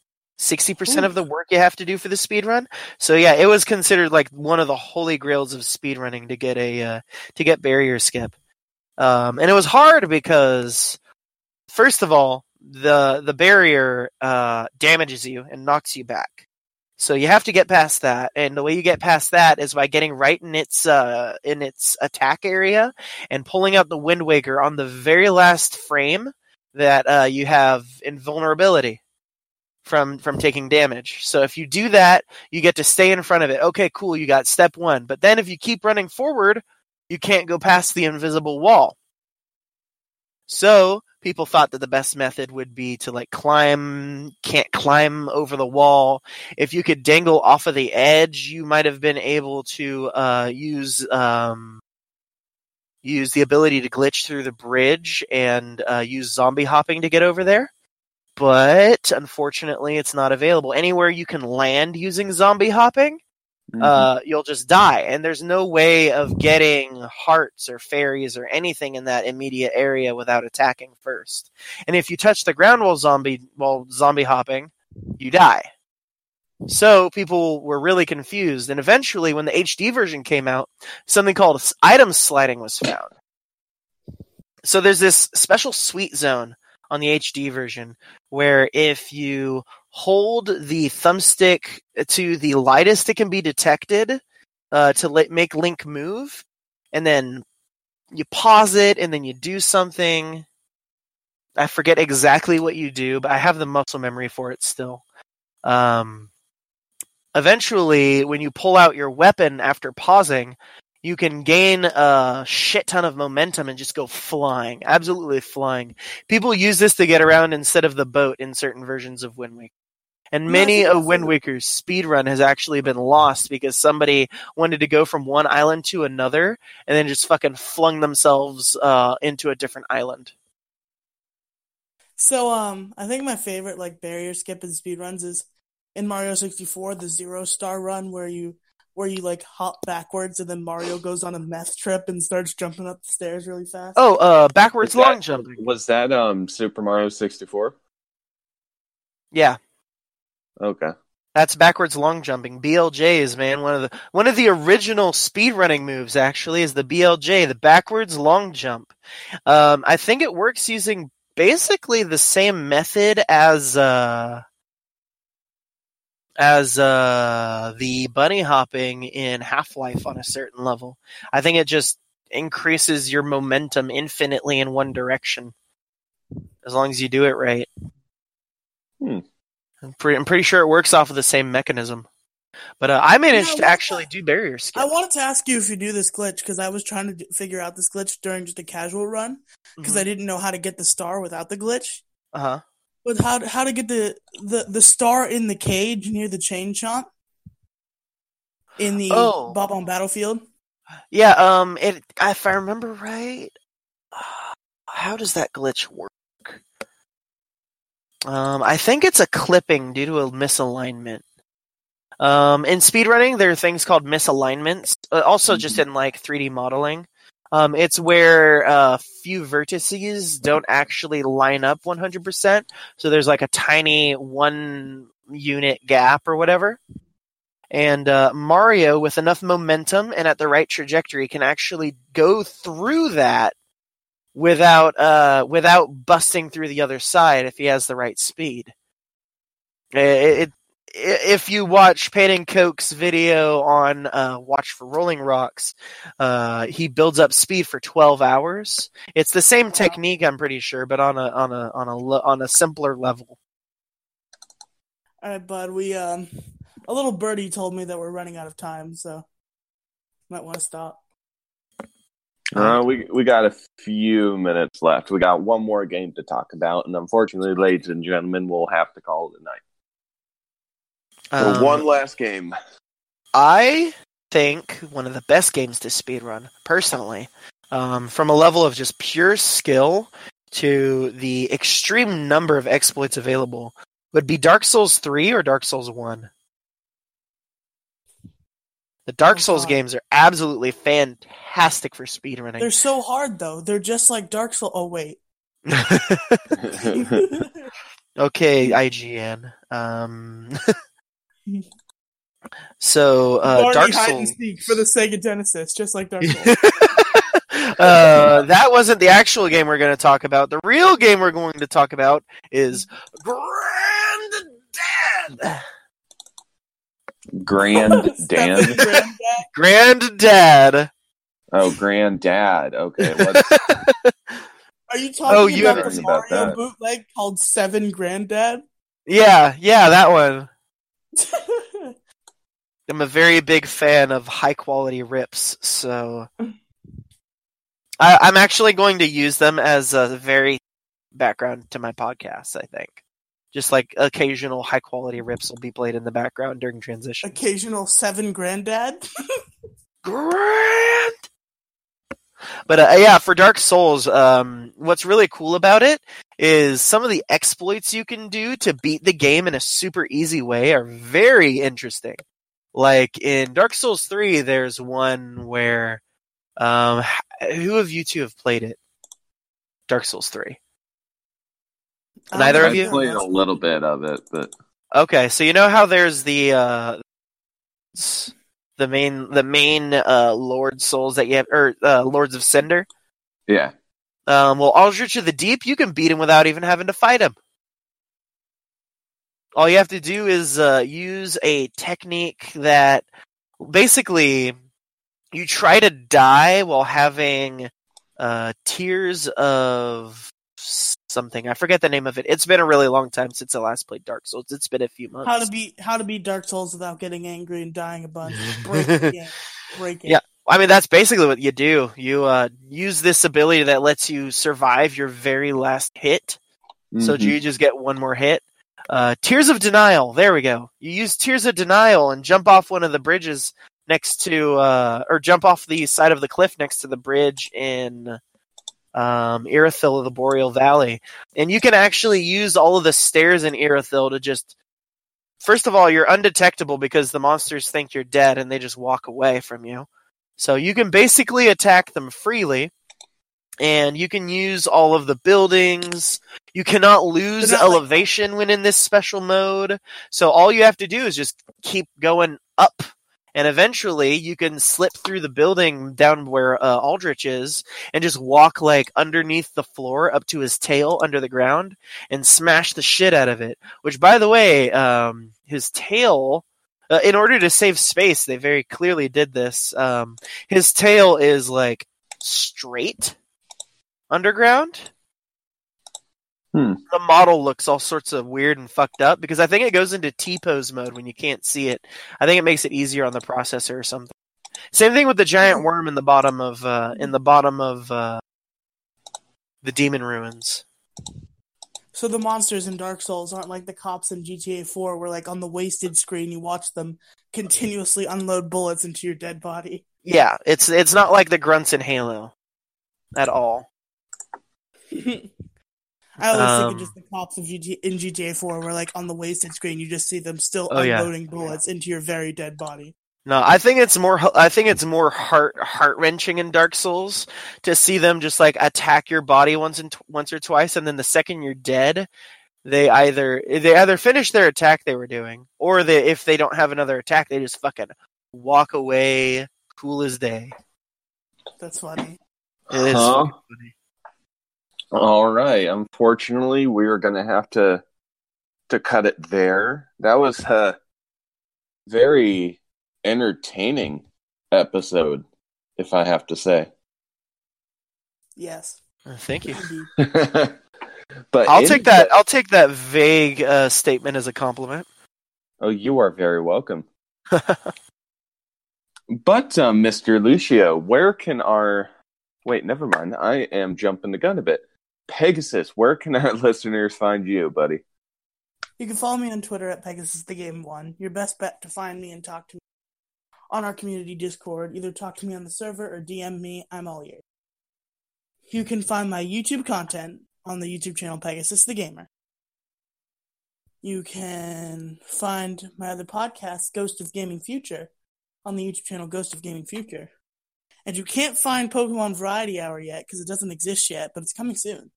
Sixty percent of the work you have to do for the speed run. So yeah, it was considered like one of the holy grails of speed running to get a uh, to get barrier skip. Um, and it was hard because, first of all, the the barrier uh, damages you and knocks you back. So you have to get past that, and the way you get past that is by getting right in its uh, in its attack area and pulling out the Wind Waker on the very last frame that uh, you have invulnerability from from taking damage. So if you do that, you get to stay in front of it. Okay, cool, you got step one. But then if you keep running forward, you can't go past the invisible wall. So people thought that the best method would be to like climb, can't climb over the wall. If you could dangle off of the edge, you might have been able to uh, use um, use the ability to glitch through the bridge and uh, use zombie hopping to get over there. But unfortunately, it's not available anywhere you can land using zombie hopping Mhm. uh, you'll just die. And there's no way of getting hearts or fairies or anything in that immediate area without attacking first. And if you touch the ground while zombie while zombie hopping, you die. So people were really confused, and eventually, when the HD version came out, something called item sliding was found. So there's this special sweet zone on the HD version where if you hold the thumbstick to the lightest it can be detected uh, to let, make Link move, and then you pause it, and then you do something. I forget exactly what you do, but I have the muscle memory for it still. Um, eventually, when you pull out your weapon after pausing, you can gain a shit ton of momentum and just go flying, absolutely flying. People use this to get around instead of the boat in certain versions of Wind Waker. And many a Wind a- Waker speed run has actually been lost because somebody wanted to go from one island to another and then just fucking flung themselves uh, into a different island. So um, I think my favorite like barrier skip and speed runs is in Mario 64, the zero star run where you where you like hop backwards and then Mario goes on a meth trip and starts jumping up the stairs really fast. Oh, uh, backwards Was that- long jumping. Was that um Super Mario 64? Yeah, Okay. that's backwards long jumping. BLJs, man, one of the one of the original speedrunning moves actually is the BLJ, the backwards long jump. Um, I think it works using basically the same method as uh as uh the bunny hopping in Half-Life on a certain level. I think it just increases your momentum infinitely in one direction. As long as you do it right. Hmm. I'm pretty, I'm pretty sure it works off of the same mechanism. But uh, I managed Yeah, to what- actually do barrier skip. I wanted to ask you if you do this glitch because I was trying to d- figure out this glitch during just a casual run because I didn't know how to get the star without the glitch. uh huh. With how how to get the, the the star in the cage near the chain chomp in the Oh. Bob-omb Battlefield. Yeah. Um. It. If I remember right, uh, how does that glitch work? Um. I think it's a clipping due to a misalignment. Um. In speedrunning, there are things called misalignments. Uh, also, just in like 3D modeling. Um, it's where a uh, few vertices don't actually line up 100%. So there's like a tiny one unit gap or whatever. And uh, Mario, with enough momentum and at the right trajectory, can actually go through that without uh, without busting through the other side if he has the right speed. It, it, if you watch Pannenkoek's video on uh, Watch for Rolling Rocks, uh, he builds up speed for 12 hours. It's the same technique, I'm pretty sure, but on a on a on a on a simpler level. All right, bud. We um, a little birdie told me that we're running out of time, so might want to stop. Uh, we we got a few minutes left. We got one more game to talk about, and unfortunately, ladies and gentlemen, we'll have to call it a night. So Um, one last game. I think one of the best games to speedrun, personally, um, from a level of just pure skill to the extreme number of exploits available, would be Dark Souls 3 or Dark Souls 1. The Dark Oh, Souls God. games are absolutely fantastic for speedrunning. They're so hard though. They're just like Dark Souls. Oh wait. okay, IGN. Um, so uh, Barney Dark hide and Souls. seek for the Sega Genesis, just like Dark Souls. uh, that wasn't the actual game we're going to talk about. The real game we're going to talk about is Granddad. Grand Dad. Dan. Granddad. Granddad. Oh, granddad. Okay. What, Are you talking Oh, you about haven't the heard about Mario bootleg called Seven Granddad? Yeah, yeah, that one. I'm a very big fan of high quality rips, so I, I'm actually going to use them as a very background to my podcast. I think, just like occasional high quality rips will be played in the background during transition. Occasional Seven Granddad. Grand. But uh, yeah, for Dark Souls, um, what's really cool about it is some of the exploits you can do to beat the game in a super easy way are very interesting. Like in Dark Souls 3, there's one where, um, who of you two have played it? Dark Souls 3. Neither I of you? played a little bit of it, but Okay, so you know how there's the uh s- the main the main uh Lord Souls that you have or uh, Lords of Cinder? yeah. Um well Aldrich of the Deep, you can beat him without even having to fight him. All you have to do is uh use a technique that basically you try to die while having uh tears of something. I forget the name of it. It's been a really long time since I last played Dark Souls. It's been a few months. How to be How to beat Dark Souls without getting angry and dying a bunch. Break the. Break it. Yeah. I mean, that's basically what you do. You uh, use this ability that lets you survive your very last hit. So Mhm. you just get one more hit. Uh, Tears of Denial. There we go. You use Tears of Denial and jump off one of the bridges next to, uh, or jump off the side of the cliff next to the bridge in um, Irithyll of the Boreal Valley. And you can actually use all of the stairs in Irithyll to just. First of all, you're undetectable because the monsters think you're dead and they just walk away from you. So you can basically attack them freely, and you can use all of the buildings. You cannot lose like- elevation when in this special mode. So all you have to do is just keep going up. And eventually you can slip through the building down where uh, Aldrich is and just walk like underneath the floor up to his tail under the ground and smash the shit out of it. Which, by the way, um, his tail, uh, in order to save space, they very clearly did this. Um, his tail is like straight underground. Hmm. The model looks all sorts of weird and fucked up because I think it goes into T pose mode when you can't see it. I think it makes it easier on the processor or something. Same thing with the giant worm in the bottom of uh, in the bottom of uh, the demon ruins. So the monsters in Dark Souls aren't like the cops in GTA 4 where like on the wasted screen you watch them continuously unload bullets into your dead body. Yeah, it's it's not like the grunts in Halo at all. I always think Um, of just the cops of GT- in GTA 4 where like on the wasted screen you just see them still Oh, yeah. unloading bullets into your very dead body. No, I think it's more. I think it's more heart heart wrenching in Dark Souls to see them just like attack your body once and t- once or twice, and then the second you're dead, they either they either finish their attack they were doing, or they if they don't have another attack, they just fucking walk away, cool as day. That's funny. It is Huh? fucking funny. All right. Unfortunately, we are going to have to to cut it there. That was a very entertaining episode, if I have to say. Yes. Uh, Thank you. But I'll in take that. I'll take that vague uh, statement as a compliment. Oh, you are very welcome. But um, Mr. Lucio, where can our wait? Never mind. I am jumping the gun a bit. Pegasus, where can our listeners find you, buddy? You can follow me on Twitter at Pegasus the Game One. Your best bet to find me and talk to me on our community Discord. Either talk to me on the server or DM me. I'm all ears. You can find my YouTube content on the YouTube channel Pegasus the Gamer. You can find my other podcast, Ghost of Gaming Future, on the YouTube channel Ghost of Gaming Future. And you can't find Pokemon Variety Hour yet because it doesn't exist yet, but it's coming soon.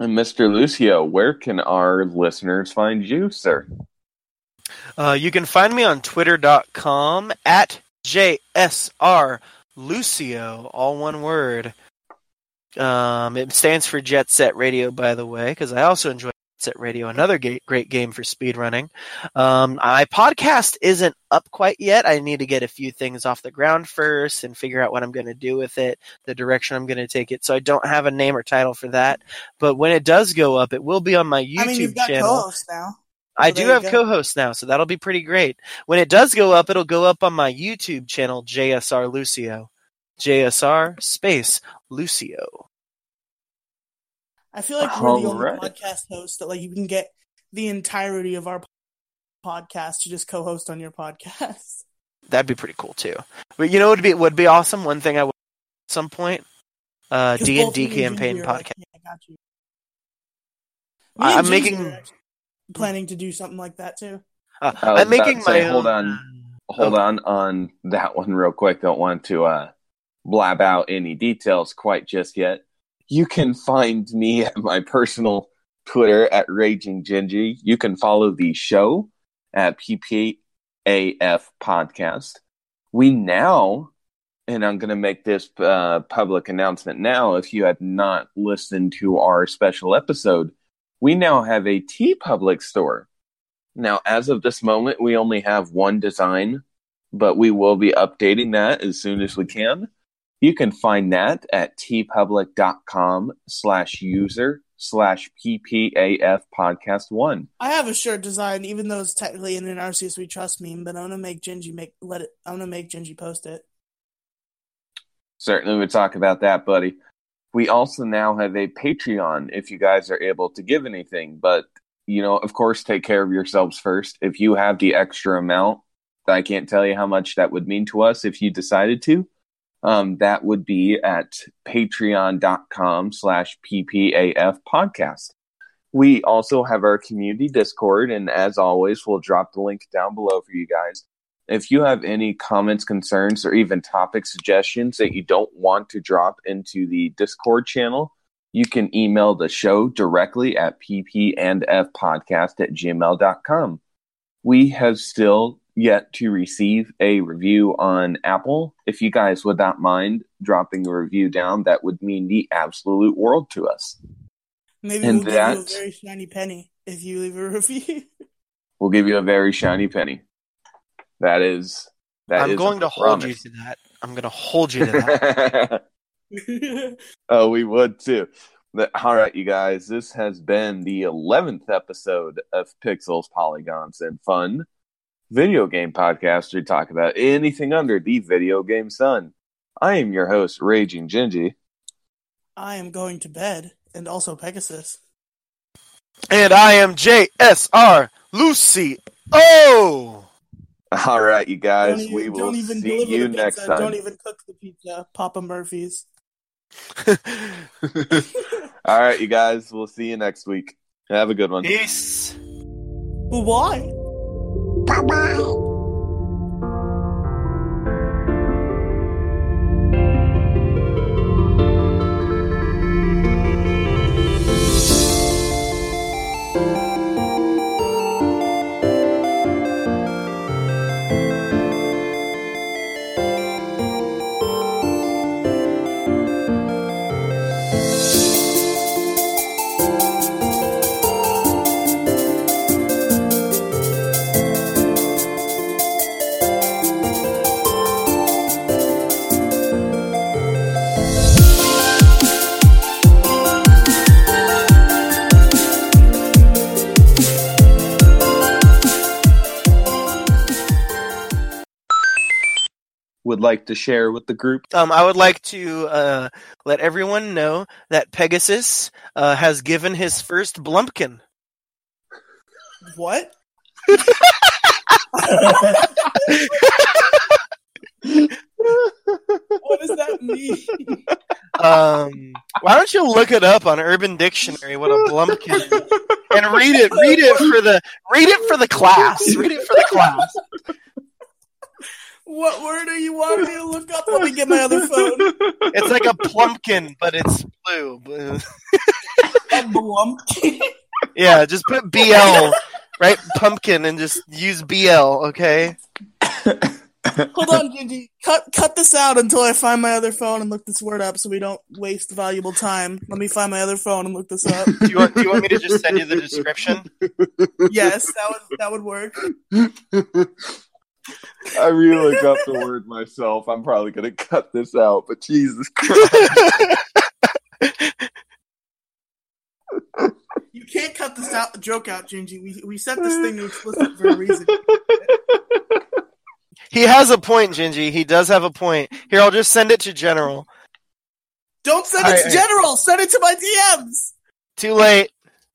And Mr. Lucio, where can our listeners find you, sir? Uh, you can find me on twitter.com at JSR Lucio, all one word. Um, it stands for Jet Set Radio, by the way, because I also enjoy Set Radio, another ga- great game for speedrunning. Um, my podcast isn't up quite yet. I need to get a few things off the ground first and figure out what I'm going to do with it, the direction I'm going to take it. So I don't have a name or title for that. But when it does go up, it will be on my YouTube I mean, you've got channel. co-hosts now. I do have co-hosts now, so that'll be pretty great. When it does go up, it'll go up on my YouTube channel, JSR Lucio. JSR space Lucio. I feel like we're the only Alright. podcast host that like you can get the entirety of our podcast to just co-host on your podcast. That'd be pretty cool too. But you know what would be would be awesome? One thing I would at some point, uh, 'Cause D and both D of you and campaign Ginger are like, podcast. "Yeah, I got you." I- Me and I'm Ginger making- are planning to do something like that too. Uh, I was I'm making my say, hold on. Hold on on that one real quick. Don't want to uh, blab out any details quite just yet. You can find me at my personal Twitter at Raging. You can follow the show at PPAF Podcast. We now, and I'm going to make this uh, public announcement now. If you had not listened to our special episode, we now have a TeePublic store. Now, as of this moment, we only have one design, but we will be updating that as soon as we can. You can find that at teepublic.com slash user slash ppaf podcast one. I have a shirt design, even though it's technically in an RCS We Trust meme, but I'm gonna make Gingy make let it. I'm gonna make Gingy post it. Certainly, we talk about that, buddy. We also now have a Patreon if you guys are able to give anything, but you know, of course, take care of yourselves first. If you have the extra amount, I can't tell you how much that would mean to us if you decided to. Um, that would be at patreon.com slash ppaf podcast. We also have our community Discord, and as always, we'll drop the link down below for you guys. If you have any comments, concerns, or even topic suggestions that you don't want to drop into the Discord channel, you can email the show directly at ppandfpodcast at gmail.com. We have still yet to receive a review on Apple. If you guys would not mind dropping a review down, that would mean the absolute world to us. Maybe And we'll give you a very shiny penny if you leave a review. We'll give you a very shiny penny. That is that I'm is going a to hold you to that. I'm going to hold you to that. oh, we would too. But, all right, you guys, this has been the 11th episode of Pixels, Polygons, and Fun video game podcast. We talk about anything under the video game sun. I am your host, Raging Gingy. I am going to bed, and also Pegasus. and I am JSR Lucy. Oh. All right, you guys, Don't even- we will see you the next pizza. time. Don't even cook the pizza. Papa Murphy's. All right, you guys, we'll see you next week. Have a good one. Peace. Well, why? Would like to share with the group. Um, I would like to uh, let everyone know that Pegasus uh, has given his first Blumpkin. What? what does that mean? Um, why don't you look it up on Urban Dictionary? What a blumpkin is, and read it. Read it for the read it for the class. Read it for the class. What word are you wanting me to look up? Let me get my other phone. It's like a plumpkin, but it's blue. Blue. A blumpkin. Yeah, just put BL right, pumpkin, and just use BL. Okay. Hold on, Gingy. Cut cut this out until I find my other phone and look this word up, so we don't waste valuable time. Let me find my other phone and look this up. Do you want Do you want me to just send you the description? yes, that would that would work. I really got the word myself. I'm probably gonna cut this out, but Jesus Christ. You can't cut this out joke out, Gingy. We we set this thing to explicit for a reason. He has a point, Gingy. He does have a point. Here, I'll just send it to General. Don't send it to I- I- General. Send it to my DMs. Too late,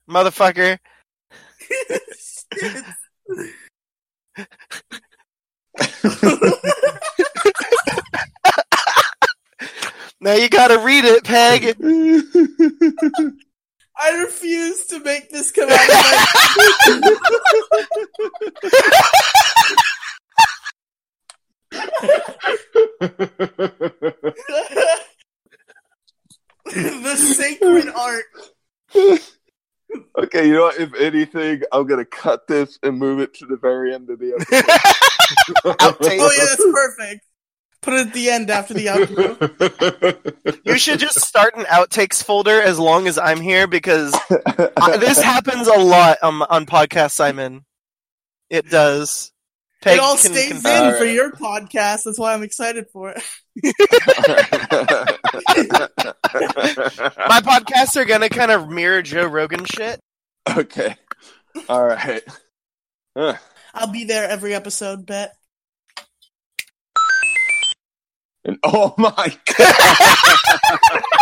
motherfucker. Now you gotta read it, Peg. I refuse to make this come out of my the sacred art. Okay, you know what? If anything, I'm gonna cut this and move it to the very end of the episode. Outtake. Oh yeah, that's perfect. Put it at the end after the outro. You should just start an outtakes folder as long as I'm here because I- this happens a lot um, on podcast Simon. It does. Peg it all can stays confirm. in Alright. for your podcast. That's why I'm excited for it. My podcasts are gonna kind of mirror Joe Rogan shit. okay. All right. Huh. I'll be there every episode. Bet. And oh my god.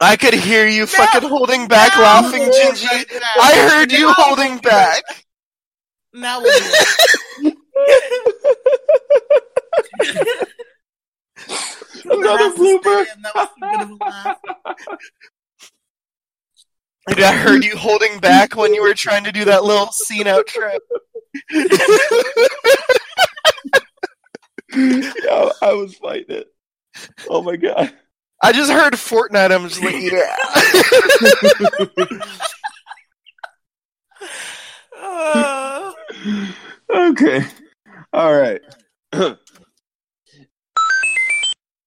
I could hear you fucking holding back, laughing, Gingy. I heard you holding back. Now we'll do it. Another blooper. stay in. That was too good of a laugh. Dude, I heard you holding back when you were trying to do that little scene outro. Yeah, I was fighting it. Oh my god. I just heard Fortnite. I'm just like, yeah. Uh, okay. All right.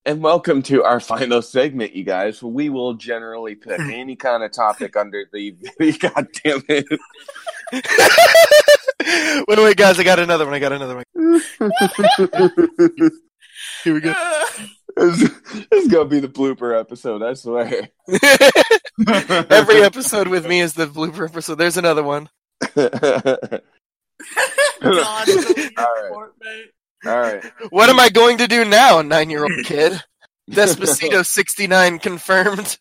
and welcome to our final segment, you guys. We will generally pick any kind of topic under the. God damn it. wait, wait, guys, I got another one. I got another one. Here we go. this, this is going to be the blooper episode, I swear. Every episode with me is the blooper episode. There's another one. God, don't be a All right. Fortnite. All right. What am I going to do now, nine year old kid? Despacito 69 confirmed.